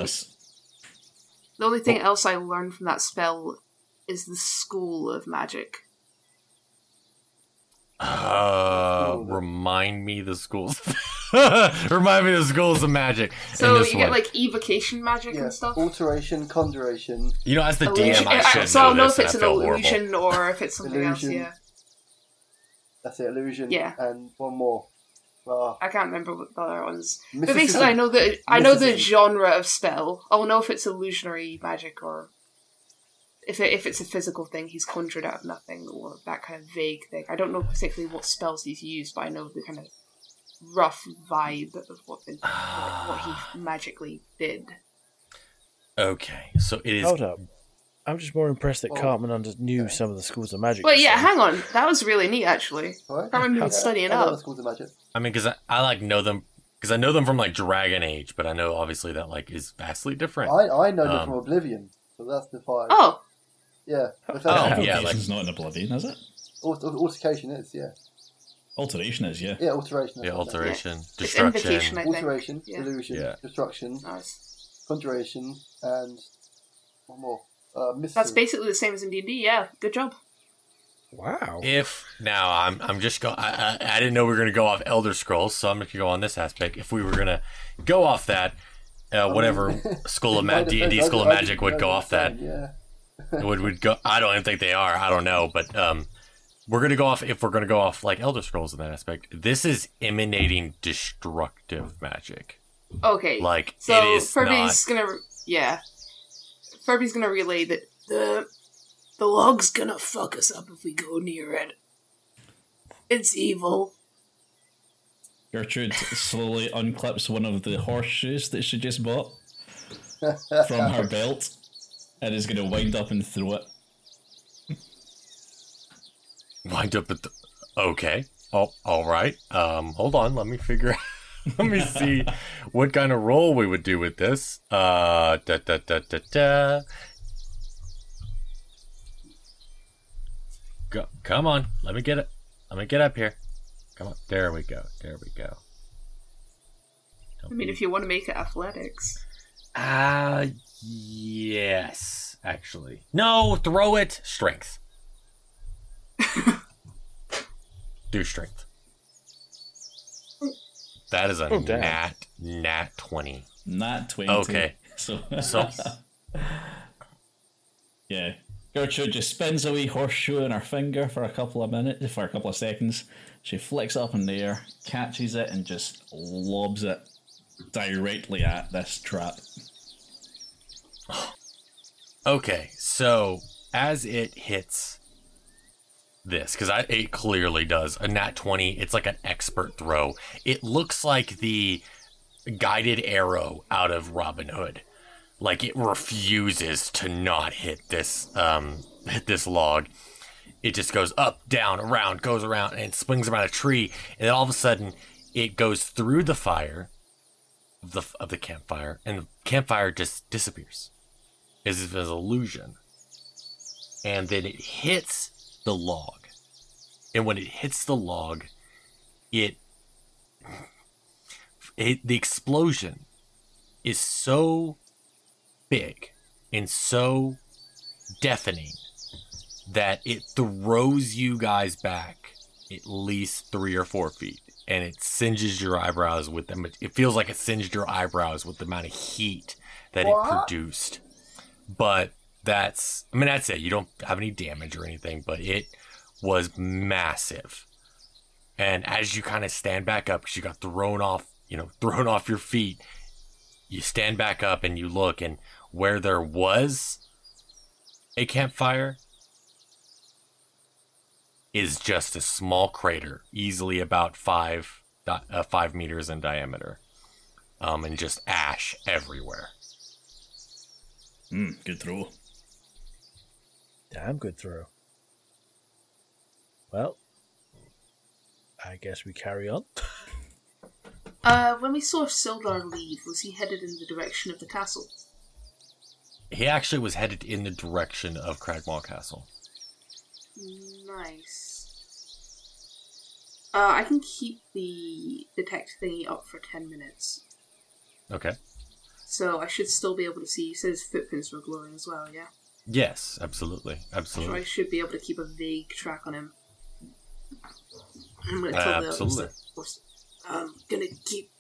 the only Oh. thing else I learned from that spell is the School of Magic. Uh, remind me the schools. remind me the schools of magic. So you one. get like evocation magic Yeah, and stuff. alteration, conjuration, you know, as the Illusion- DM, I uh, should so know I'll know if it's an I feel horrible. illusion or if it's something else. Yeah, that's it, illusion, Yeah. and one more. I can't remember what the other ones. But basically, I know the I know the genre of spell. I'll know if it's illusionary magic or if it, if it's a physical thing he's conjured out of nothing or that kind of vague thing. I don't know particularly what spells he's used, but I know the kind of rough vibe of what the, what he magically did. Okay, so it is. Hold up. I'm just more impressed that Oh, Cartman under knew okay. some of the schools of magic. Well, yeah, said. hang on, that was really neat actually. Alright. I remember Yeah, studying I up. schools of magic. I mean, because I, I like know them because I know them from like Dragon Age, but I know obviously that like is vastly different. I, I know them Um, from Oblivion, so that's the five. Oh, Yeah, the Oh, first yeah, Evocation's like- not in Oblivion, is it? Alt- altercation is, yeah. Alteration is, yeah. Yeah, alteration. yeah, that's what I said. alteration, it's destruction. invocation, I think. Alteration, Yeah. illusion, Yeah. destruction, Nice. conjuration, and one more. Uh, That's basically the same as in D and D. Yeah, good job. Wow. If now I'm I'm just go I, I, I didn't know we were gonna go off Elder Scrolls, so I'm gonna go on this aspect. If we were gonna go off that, uh, whatever School of Ma- D and D School of Magic would go off that. saying, Yeah. Would would go. I don't even think they are. I don't know, but um, we're gonna go off if we're gonna go off like Elder Scrolls in that aspect. This is emanating destructive magic. Okay, Like so it is Furby's gonna yeah, Furby's gonna relay that the the log's gonna fuck us up if we go near it. It's evil. Gertrude slowly unclips one of the horseshoes that she just bought from her belt and is going to wind up and throw it. wind up at the. Okay. Oh, all right. Um, hold on. Let me figure. let me see what kind of roll we would do with this. Uh, da da da da da. Go, come on. Let me get it. Let me get up here. Come on. There we go. There we go. I mean, if you want to make it athletics, Uh, yes, actually. No, throw it. Strength. Do strength. That is a Oh, nat nat twenty. Nat 20. Okay. So, So yeah. Gertrude just spins a wee horseshoe in her finger for a couple of minutes, for a couple of seconds. She flicks up in the air, catches it, and just lobs it directly at this trap. okay, so as it hits this, because it clearly does a nat twenty. It's like an expert throw. It looks like the guided arrow out of Robin Hood. Like it refuses to not hit this um hit this log. It just goes up, down, around, goes around, and swings around a tree, and then all of a sudden it goes through the fire of the of the campfire, and the campfire just disappears. As if it's an illusion. And then it hits the log. And when it hits the log, it it, the explosion is so big and so deafening that it throws you guys back at least three or four feet and it singes your eyebrows with them it feels like it singed your eyebrows with the amount of heat that it produced but that's i mean that's it. You don't have any damage or anything but it was massive. And as you kind of stand back up because you got thrown off you know thrown off your feet you stand back up and you look and where there was a campfire is just a small crater easily about five uh, five meters in diameter um, and just ash everywhere Hmm, good throw. Damn good throw. Well, I guess we carry on. uh, when we saw Sildar leave, was he headed in the direction of the castle? he actually was headed in the direction of cragmaw castle Nice. Uh, I can keep the detect thingy up for ten minutes, okay so I should still be able to see. He says footprints were glowing as well. Yeah. Yes, absolutely, So I should be able to keep a vague track on him. I'm gonna tell the Absolutely. that we're s- I'm gonna keep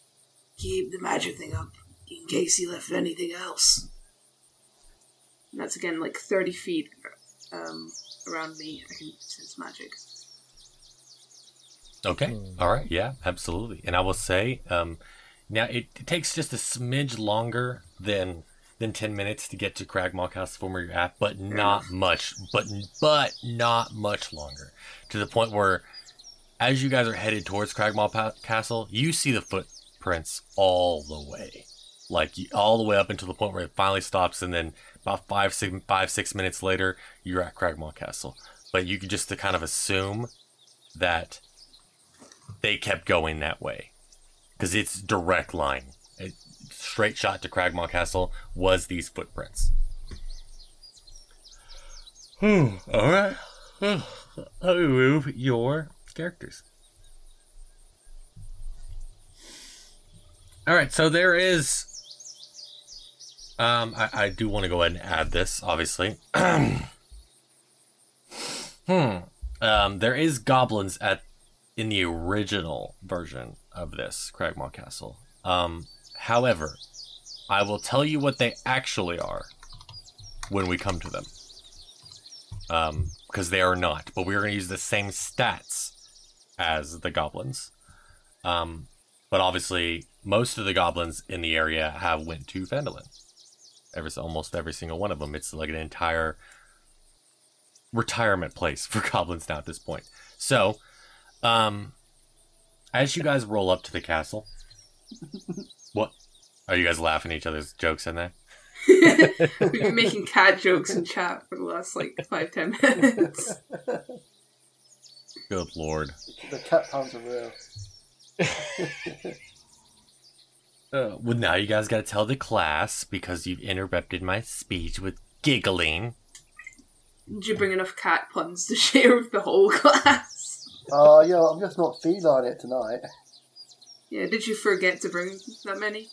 keep the magic thing up in case he left anything else. and that's again like 30 feet um, around me. I can sense magic. Okay. All right. Yeah, absolutely. And I will say, um, now it, it takes just a smidge longer than than ten minutes to get to Cragmaw Castle from where you're at, but not much. But but not much longer. To the point where, as you guys are headed towards Cragmaw pa- Castle, you see the footprints all the way, like all the way up until the point where it finally stops, and then about five six five six minutes later, you're at Cragmaw Castle. But you can just to kind of assume that they kept going that way because it's direct line. Straight shot to Cragmaw Castle was these footprints. Hmm. All right. I'll remove your characters. All right. So there is. Um, I, I do want to go ahead and add this, obviously. hmm. Um, there is goblins at in the original version of this Cragmaw Castle. Um, however, I will tell you what they actually are when we come to them. Um, because they are not, but we're going to use the same stats as the goblins. Um, but obviously, most of the goblins in the area have went to Phandalin. Every almost every single one of them. It's like an entire retirement place for goblins now at this point. So, um, as you guys roll up to the castle, what are you guys laughing at each other's jokes in there? We've been making cat jokes in chat for the last like five ten minutes. Good lord. The cat puns are real. Uh, well, now you guys got to tell the class because you've interrupted my speech with giggling. Did you bring enough cat puns to share with the whole class? Oh, yeah, I'm just not feline it tonight. Yeah, did you forget to bring that many?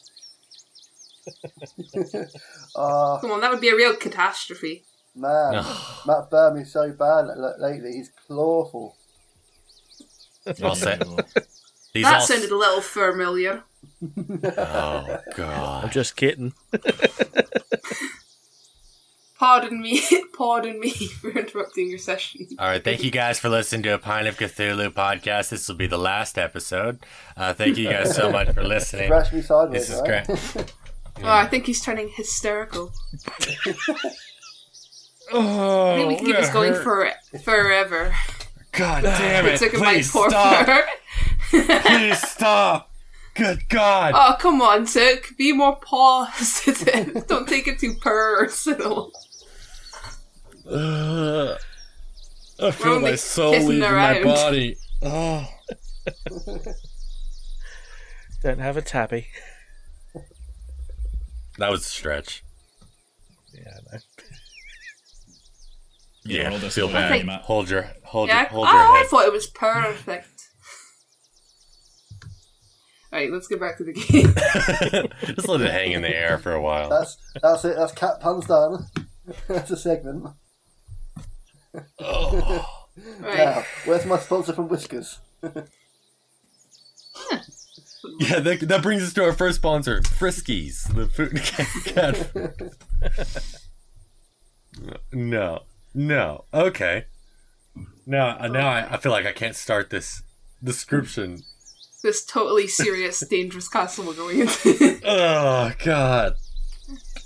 Ah, Come on, that would be a real catastrophe. man. Matt burned me so bad lately, he's clawful. I'll say these that all. sounded a little familiar. oh god! I'm just kidding. Pardon me, pardon me for interrupting your session. All right, thank you guys for listening to a Pint of Cthulhu podcast. This will be the last episode. Uh, thank you guys so much for listening. Scratch me sideways, This is right? great. Oh, I think he's turning hysterical. Oh, I think we can keep this going for forever. God damn it! Took a bite Please stop! Please stop! Good God! Oh, come on, Took. Be more positive. Don't take it too personal. Ugh. I feel only my soul kissing leaving my body. Oh. Don't have a tabby. That was a stretch. Yeah, I know. Yeah, Yeah, feel bad. Matt. Hold your hold Yeah, your hold oh, your I head. thought it was perfect. Alright, let's get back to the game. Just let it hang in the air for a while. That's that's it. That's cat puns done. that's a segment. Oh. Right. Now, where's my sponsor from Whiskers? Hmm. Yeah, that, that brings us to our first sponsor, Friskies, the food cat. no, no. Okay. Now, uh, now I, I feel like I can't start this description. This totally serious, dangerous castle we're going into. Oh God.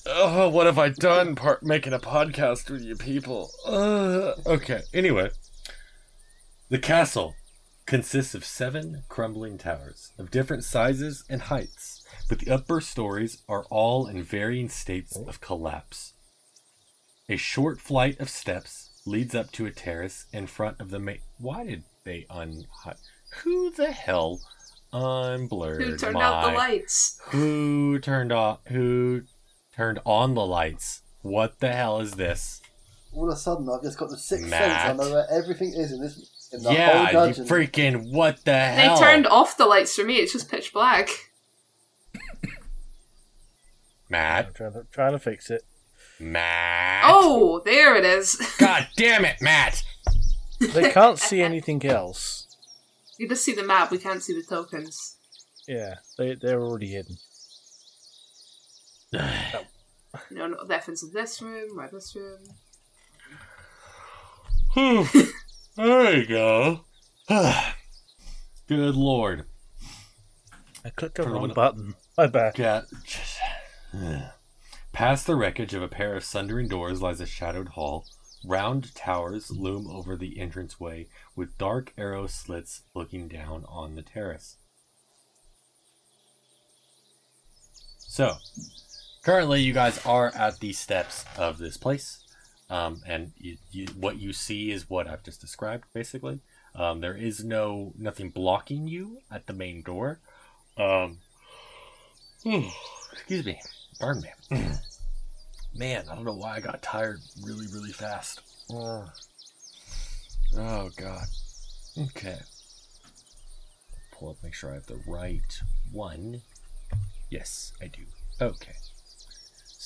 Oh, what have I done? Part making a podcast with you people. Uh, okay. Anyway, the castle consists of seven crumbling towers of different sizes and heights, but the upper stories are all in varying states of collapse. A short flight of steps leads up to a terrace in front of the main. Why did they un? Who the hell unblurred Who turned my... out the lights? Who turned off? Who turned on the lights? What the hell is this? All of a sudden, I've just got the sixth Matt. sense. I know where everything is in this. In the yeah, whole you dungeon. freaking what the hell? They turned off the lights for me, it's just pitch black. Matt. I'm trying to, trying to fix it. Matt. Oh, there it is. God damn it, Matt. They can't see anything else. you just see the map. We can't see the tokens. Yeah, they they're already hidden. No, no reference in this room or this room. Hmm. there you go. Good lord. I clicked the wrong on- button. My bad. Got. Past the wreckage of a pair of sundering doors lies a shadowed hall. Round towers loom over the entranceway, with dark arrow slits looking down on the terrace. So, currently, you guys are at the steps of this place, um, and you, you, what you see is what I've just described. Basically, um, there is no nothing blocking you at the main door. Um, excuse me, pardon me. Man, I don't know why I got tired really, really fast. Oh, oh God. Okay. Pull up, make sure I have the right one. Yes, I do. Okay.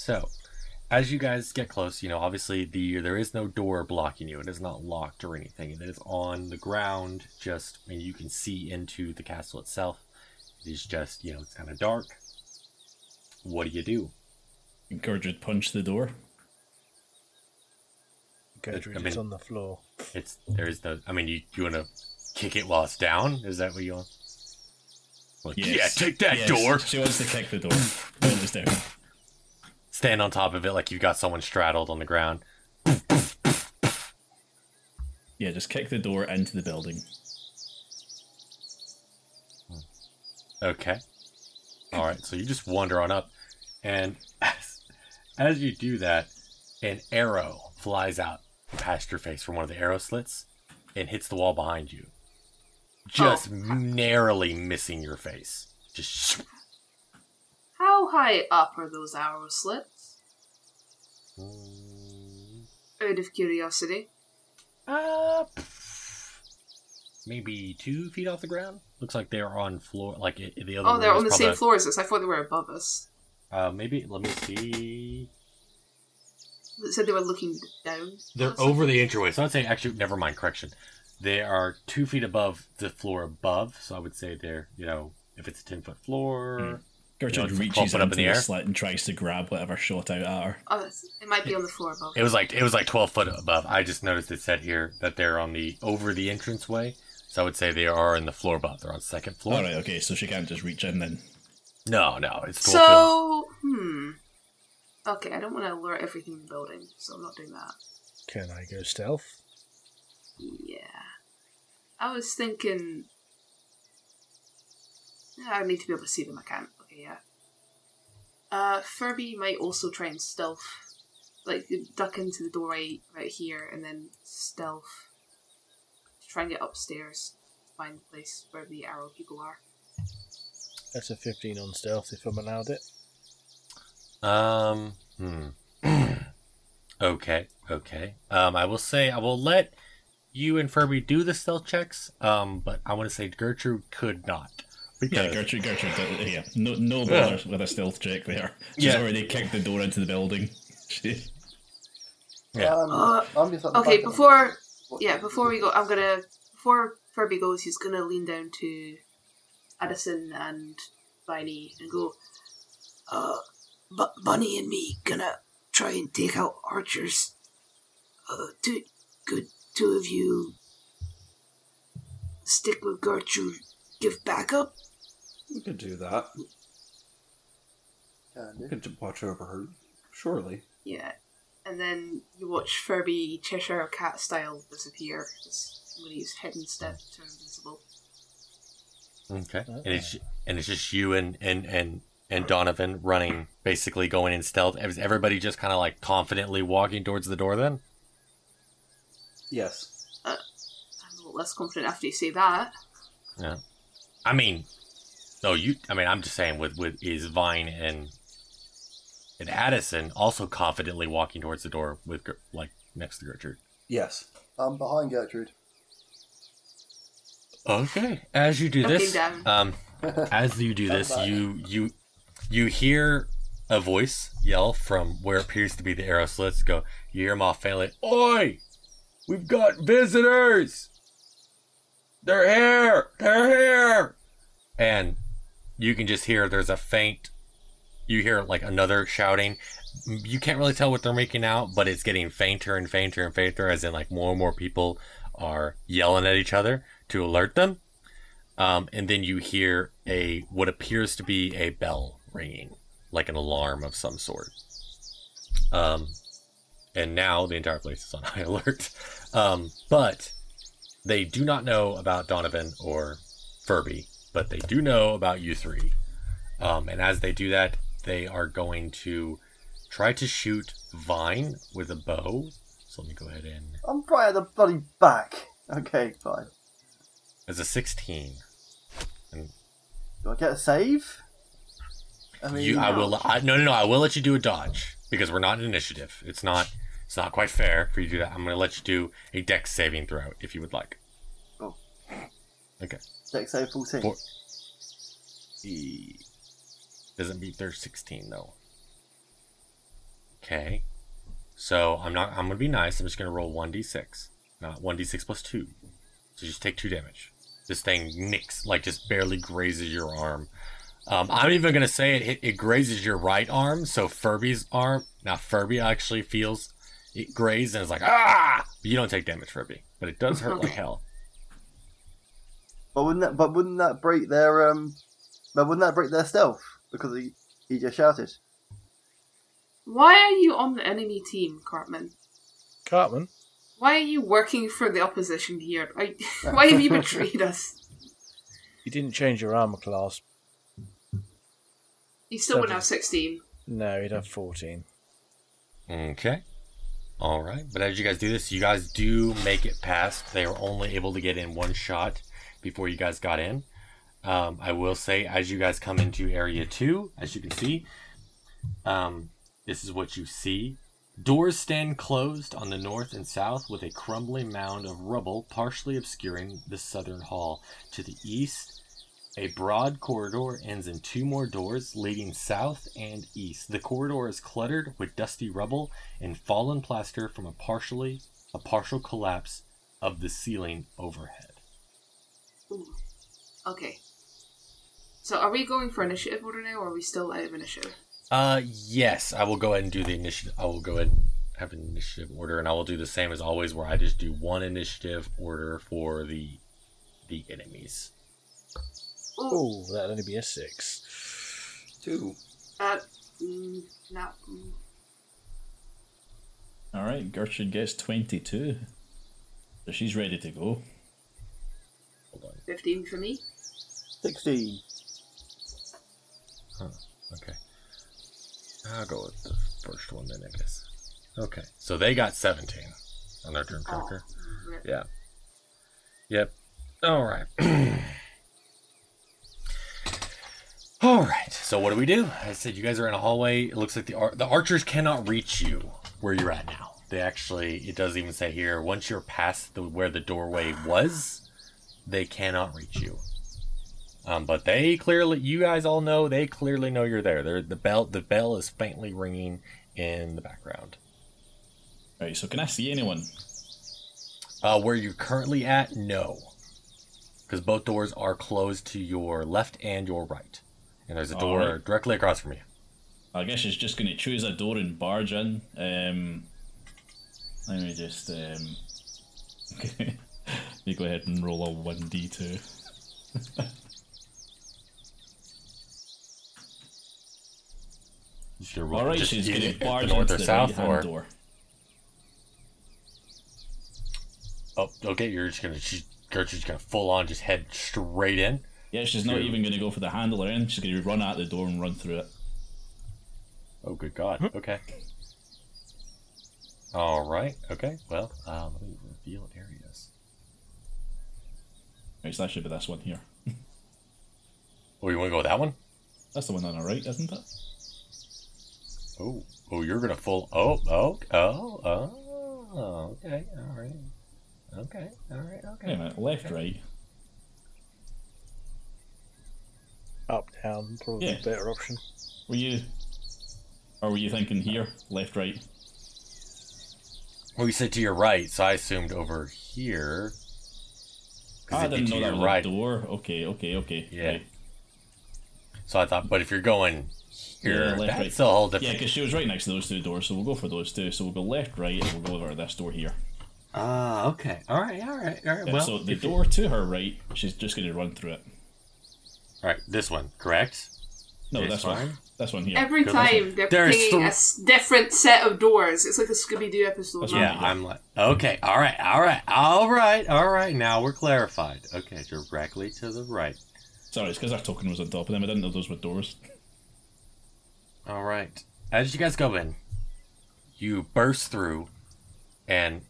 So, as you guys get close, you know, obviously the there is no door blocking you. It is not locked or anything. It is on the ground. Just, I mean, you can see into the castle itself. It is just, you know, it's kind of dark. What do you do? Gertrude punch the door. Gertrude I is on the floor. It's there's the. I mean, you you want to kick it while it's down? Is that what you want? Like, Yes. Yeah, take that Yes, door. She wants to kick the door. when it down. Stand on top of it like you've got someone straddled on the ground. Yeah, just kick the door into the building. Okay. All right. So you just wander on up, and as, as you do that, an arrow flies out past your face from one of the arrow slits and hits the wall behind you, just oh, narrowly missing your face. Just. How high up are those arrow slits? Out of curiosity. Uh, maybe two feet off the ground. Looks like they're on floor. Like the other. Oh, they're on the is same floor as us. I thought they were above us. Uh, maybe. Let me see. It said they were looking down. They're over the entryway. So I'd say actually, never mind. Correction. They are two feet above the floor above. So I would say they're you know if it's a ten foot floor. Mm. Gertrude it's like reaches 12 foot into up in the, the air. slit and tries to grab whatever shot out at her. Oh, it might be on the floor above. It was like it was like twelve foot above. I just noticed it said here that they're on the over the entrance way, So I would say they are in the floor above. They're on second floor. All right, okay, so she can't just reach in then. No, no, it's twelve feet. So, hmm. Okay, I don't want to alert everything in the building, so I'm not doing that. Can I go stealth? Yeah. I was thinking. I need to be able to see them. I can't. Okay, yeah. Uh, Furby might also try and stealth, like duck into the doorway right here, and then stealth to try and get upstairs, find the place where the arrow people are. That's a 15 on stealth if I'm allowed it. Um. Hmm. okay. Okay. Um. I will say I will let you and Furby do the stealth checks. Um. But I want to say Gertrude could not. Yeah, Gertrude, Gertrude, yeah, no, no bother with a stealth check there. She's Yeah. already kicked the door into the building. She, Yeah. Um, Uh, I'm just at the Okay, back of the- before What- yeah, before we go, I'm gonna before Furby goes, he's gonna lean down to Addison and Viney and go. Uh, Bu- Bunny and me gonna try and take out archers. Uh, two, could two of you stick with Gertrude, give backup? We could do that. Can We do. could watch over her. Surely. Yeah, and then you watch Furby Cheshire Cat style disappear as when he's head and step turn invisible. okay. Oh. And it's and it's just you and and and and Donovan running, basically going in stealth. Is everybody just kind of like confidently walking towards the door? Then. Yes. Uh, I'm a little less confident after you say that. Yeah. I mean, no, you. I mean, I'm just saying. With with is Vine and and Addison also confidently walking towards the door with like next to Gertrude. Yes. I'm behind Gertrude. Okay. As you do Looking this, down. um, as you do this, you you you hear a voice yell from where appears to be the arrow slits. Go, you hear them off faintly. Oi! We've got visitors! They're here! They're here! And you can just hear there's a faint. You hear like another shouting. You can't really tell what they're making out, but it's getting fainter and fainter and fainter, as in like more and more people are yelling at each other to alert them. Um, and then you hear a what appears to be a bell ringing, like an alarm of some sort. Um, and now the entire place is on high alert. Um, but they do not know about Donovan or Furby, but they do know about you three. Um, and as they do that, they are going to try to shoot Vine with a bow. So let me go ahead and I'm right at the bloody back. Okay, fine. as a 16. And Do I get a save? I mean, You, I will. I, no, no, no. I will let you do a dodge because we're not in initiative. It's not. It's not quite fair for you to do that. I'm going to let you do a dex saving throw if you would like. Oh. Okay. Dex save 14. Four. E doesn't beat their 16 though. Okay. So I'm not. I'm going to be nice. I'm just going to roll 1d6, not 1d6 plus two. So just take two damage. This thing nicks, like just barely grazes your arm. Um, I'm even gonna say it, it it grazes your right arm, so Furby's arm. Now Furby actually feels it graze and is like ah, but you don't take damage, Furby, but it does hurt like hell. But wouldn't that? But wouldn't that break their um? But wouldn't that break their stealth because he he just shouted? Why are you on the enemy team, Cartman? Cartman, Why are you working for the opposition here? I, why have you betrayed us? you didn't change your armor class. You still wouldn't have 16. No, he'd have 14. Okay. All right, but as you guys do this, you guys do make it past. They were only able to get in one shot before you guys got in. Um, I will say, as you guys come into area two, as you can see, um, this is what you see. Doors stand closed on the north and south with a crumbling mound of rubble partially obscuring the southern hall. To the east, a broad corridor ends in two more doors leading south and east. The corridor is cluttered with dusty rubble and fallen plaster from a partially a partial collapse of the ceiling overhead. Ooh. Okay. So are we going for initiative order now, or are we still out of initiative? Uh yes, I will go ahead and do the initiative. I will go ahead and have an initiative order, and I will do the same as always, where I just do one initiative order for the the enemies. Ooh. Oh, that'd only be a 6. Two. Uh, mm, no. mm. All right, Gertrude gets 22. So she's ready to go. Hold on. 15 for me. Sixteen. Okay. I'll go with the first one then, I guess. Okay. So they got 17 on their turn Oh, tracker. rip. Yeah. Yep. All right. All right. So what do we do? I said you guys are in a hallway. It looks like the ar- the archers cannot reach you where you're at now. They actually, it does even say here, once you're past the where the doorway was, they cannot reach you. Um, but they clearly, you guys all know, they clearly know you're there. They're, the bell, the bell is faintly ringing in the background. Right, so can I see anyone? Uh, where you're currently at, no. Because both doors are closed to your left and your right. And there's a door Alright. directly across from you. I guess she's just going to choose a door and barge in. Um, let me just. Um, you go ahead and roll a 1d2. Just gonna roll- Alright, she's going either to barge the north into or the south, right or door. oh, okay, you're just gonna she's Gertrude's gonna full on just head straight in. Yeah, she's not Two. even going to go for the handle or anything. She's going to run out the door and run through it. Oh, good God. Okay. All right. Okay. Well, uh, let me reveal areas. Right, so that should be this one here. Oh, you want to go with that one? That's the one on the right, isn't it? Oh, oh, you're gonna full. Oh, oh, oh, oh. Okay. All right. Okay. All right. Okay. Wait a minute, left, right. Up, down, probably Yeah. a better option. Were you Or were you thinking here, left, right? Well, you said to your right, so I assumed over here. Ah, I didn't know that was right. door. Okay, okay, okay. Yeah. Right. So I thought, but if you're going here, Yeah, left, that's right. a whole Yeah, because she was right next to those two doors, so we'll go for those two. So we'll go left, right, and we'll go over to this door here. Ah, okay. All right, all right, all right. Yeah, well, so the if you- door to her right, she's just going to run through it. All right, this one, correct? No, This this one. one? This one here. Every Good time they're There's pinging three- a s- different set of doors. It's like a Scooby Doo episode. That's. Yeah, I'm like, okay, all right, all right, all right, all right. Now we're clarified. Okay, directly to the right. Sorry, it's because our token was on top of them. I didn't know those were doors. All right. As you guys go in, you burst through, and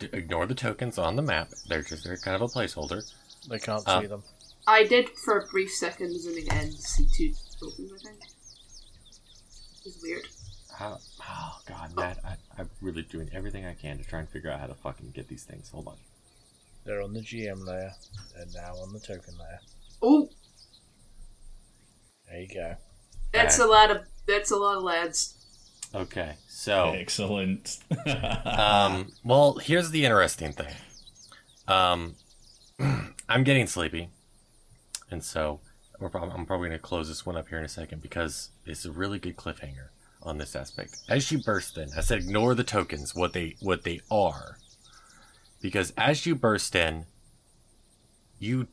ignore the tokens on the map. They're just they're kind of a placeholder. They can't Uh, see them. I did for a brief second zooming in see two tokens. I think it's weird. How, oh god, Matt, I, I'm really doing everything I can to try and figure out how to fucking get these things. Hold on. They're on the GM layer. They're now on the token layer. Oh, There you go. that's a lot of that's a lot of lads. Okay, so Excellent. um, well, here's the interesting thing. Um, I'm getting sleepy, and so we're I'm probably going to close this one up here in a second because it's a really good cliffhanger on this aspect. As you burst in, I said ignore the tokens, what they what they are, because as you burst in, you,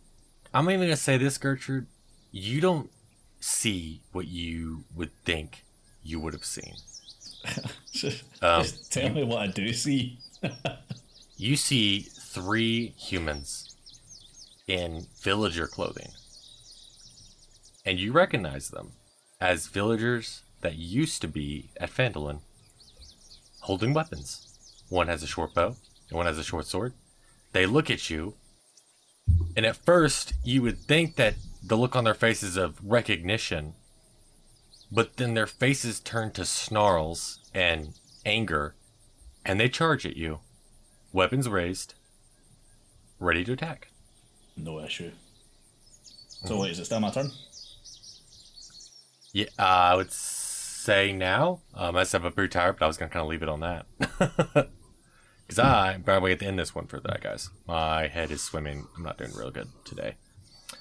I'm even going to say this, Gertrude, you don't see what you would think you would have seen. just Um, just tell me what I do see. You see three humans in villager clothing. And you recognize them as villagers that used to be at Phandalin holding weapons. One has a short bow and one has a short sword. They look at you, and at first you would think that the look on their faces of recognition, but then their faces turn to snarls and anger, and they charge at you weapons raised, ready to attack. No issue. So wait, is it still my turn? Yeah, uh, I would say now. Um, I said I'm pretty tired, but I was gonna kind of leave it on that because I probably have to end this one for that, guys. My head is swimming. I'm not doing real good today.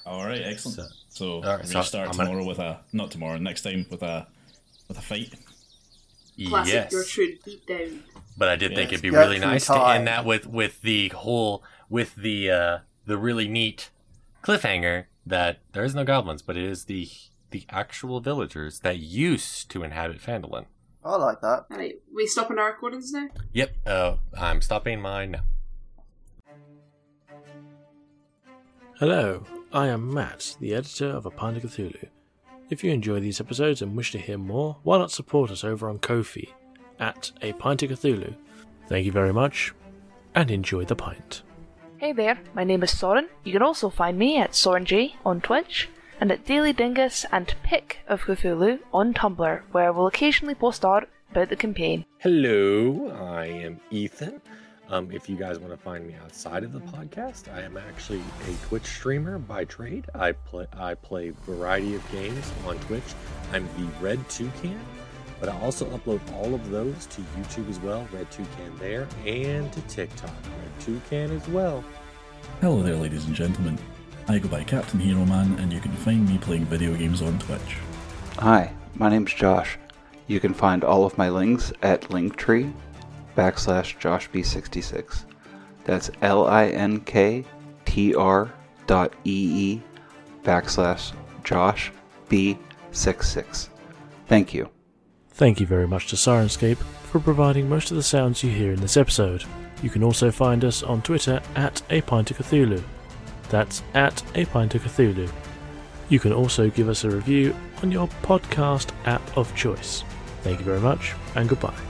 All right, excellent. So- So, all right, we so start I'm gonna- tomorrow with a not tomorrow, next time with a with a fight. Classic yes, Gertrude beat down. but I did think it'd be Get really through nice to end that with with the whole with the uh, the really neat cliffhanger that there is no goblins, but it is the the actual villagers that used to inhabit Phandalin. I like that. Alright, we stopping our recordings now? Yep, uh, I'm stopping mine now. Hello, I am Matt, the editor of A Pint of Cthulhu. If you enjoy these episodes and wish to hear more, why not support us over on Ko-fi at A Pint of Cthulhu. Thank you very much, and enjoy the pint. Hey there, my name is Soren. You can also find me at SorenJ on Twitch and at Daily Dingus and Pick of Cthulhu on Tumblr, where we'll occasionally post art about the campaign. Hello, I am Ethan. Um, if you guys want to find me outside of the podcast, I am actually a Twitch streamer by trade. I play I play variety of games on Twitch. I'm the Red Toucan, but I also upload all of those to YouTube as well. Red Toucan there, and to TikTok, Red Toucan as well. Hello there, ladies and gentlemen. I go by Captain Hero Man, and you can find me playing video games on Twitch. Hi, my name's Josh. You can find all of my links at Linktree backslash JoshB66. That's L I N K T R dot E E backslash Josh B66. Thank you. Thank you very much to Syrinscape for providing most of the sounds you hear in this episode. You can also find us on Twitter at A Pint of Cthulhu. That's at A Pint of Cthulhu. You can also give us a review on your podcast app of choice. Thank you very much, and goodbye.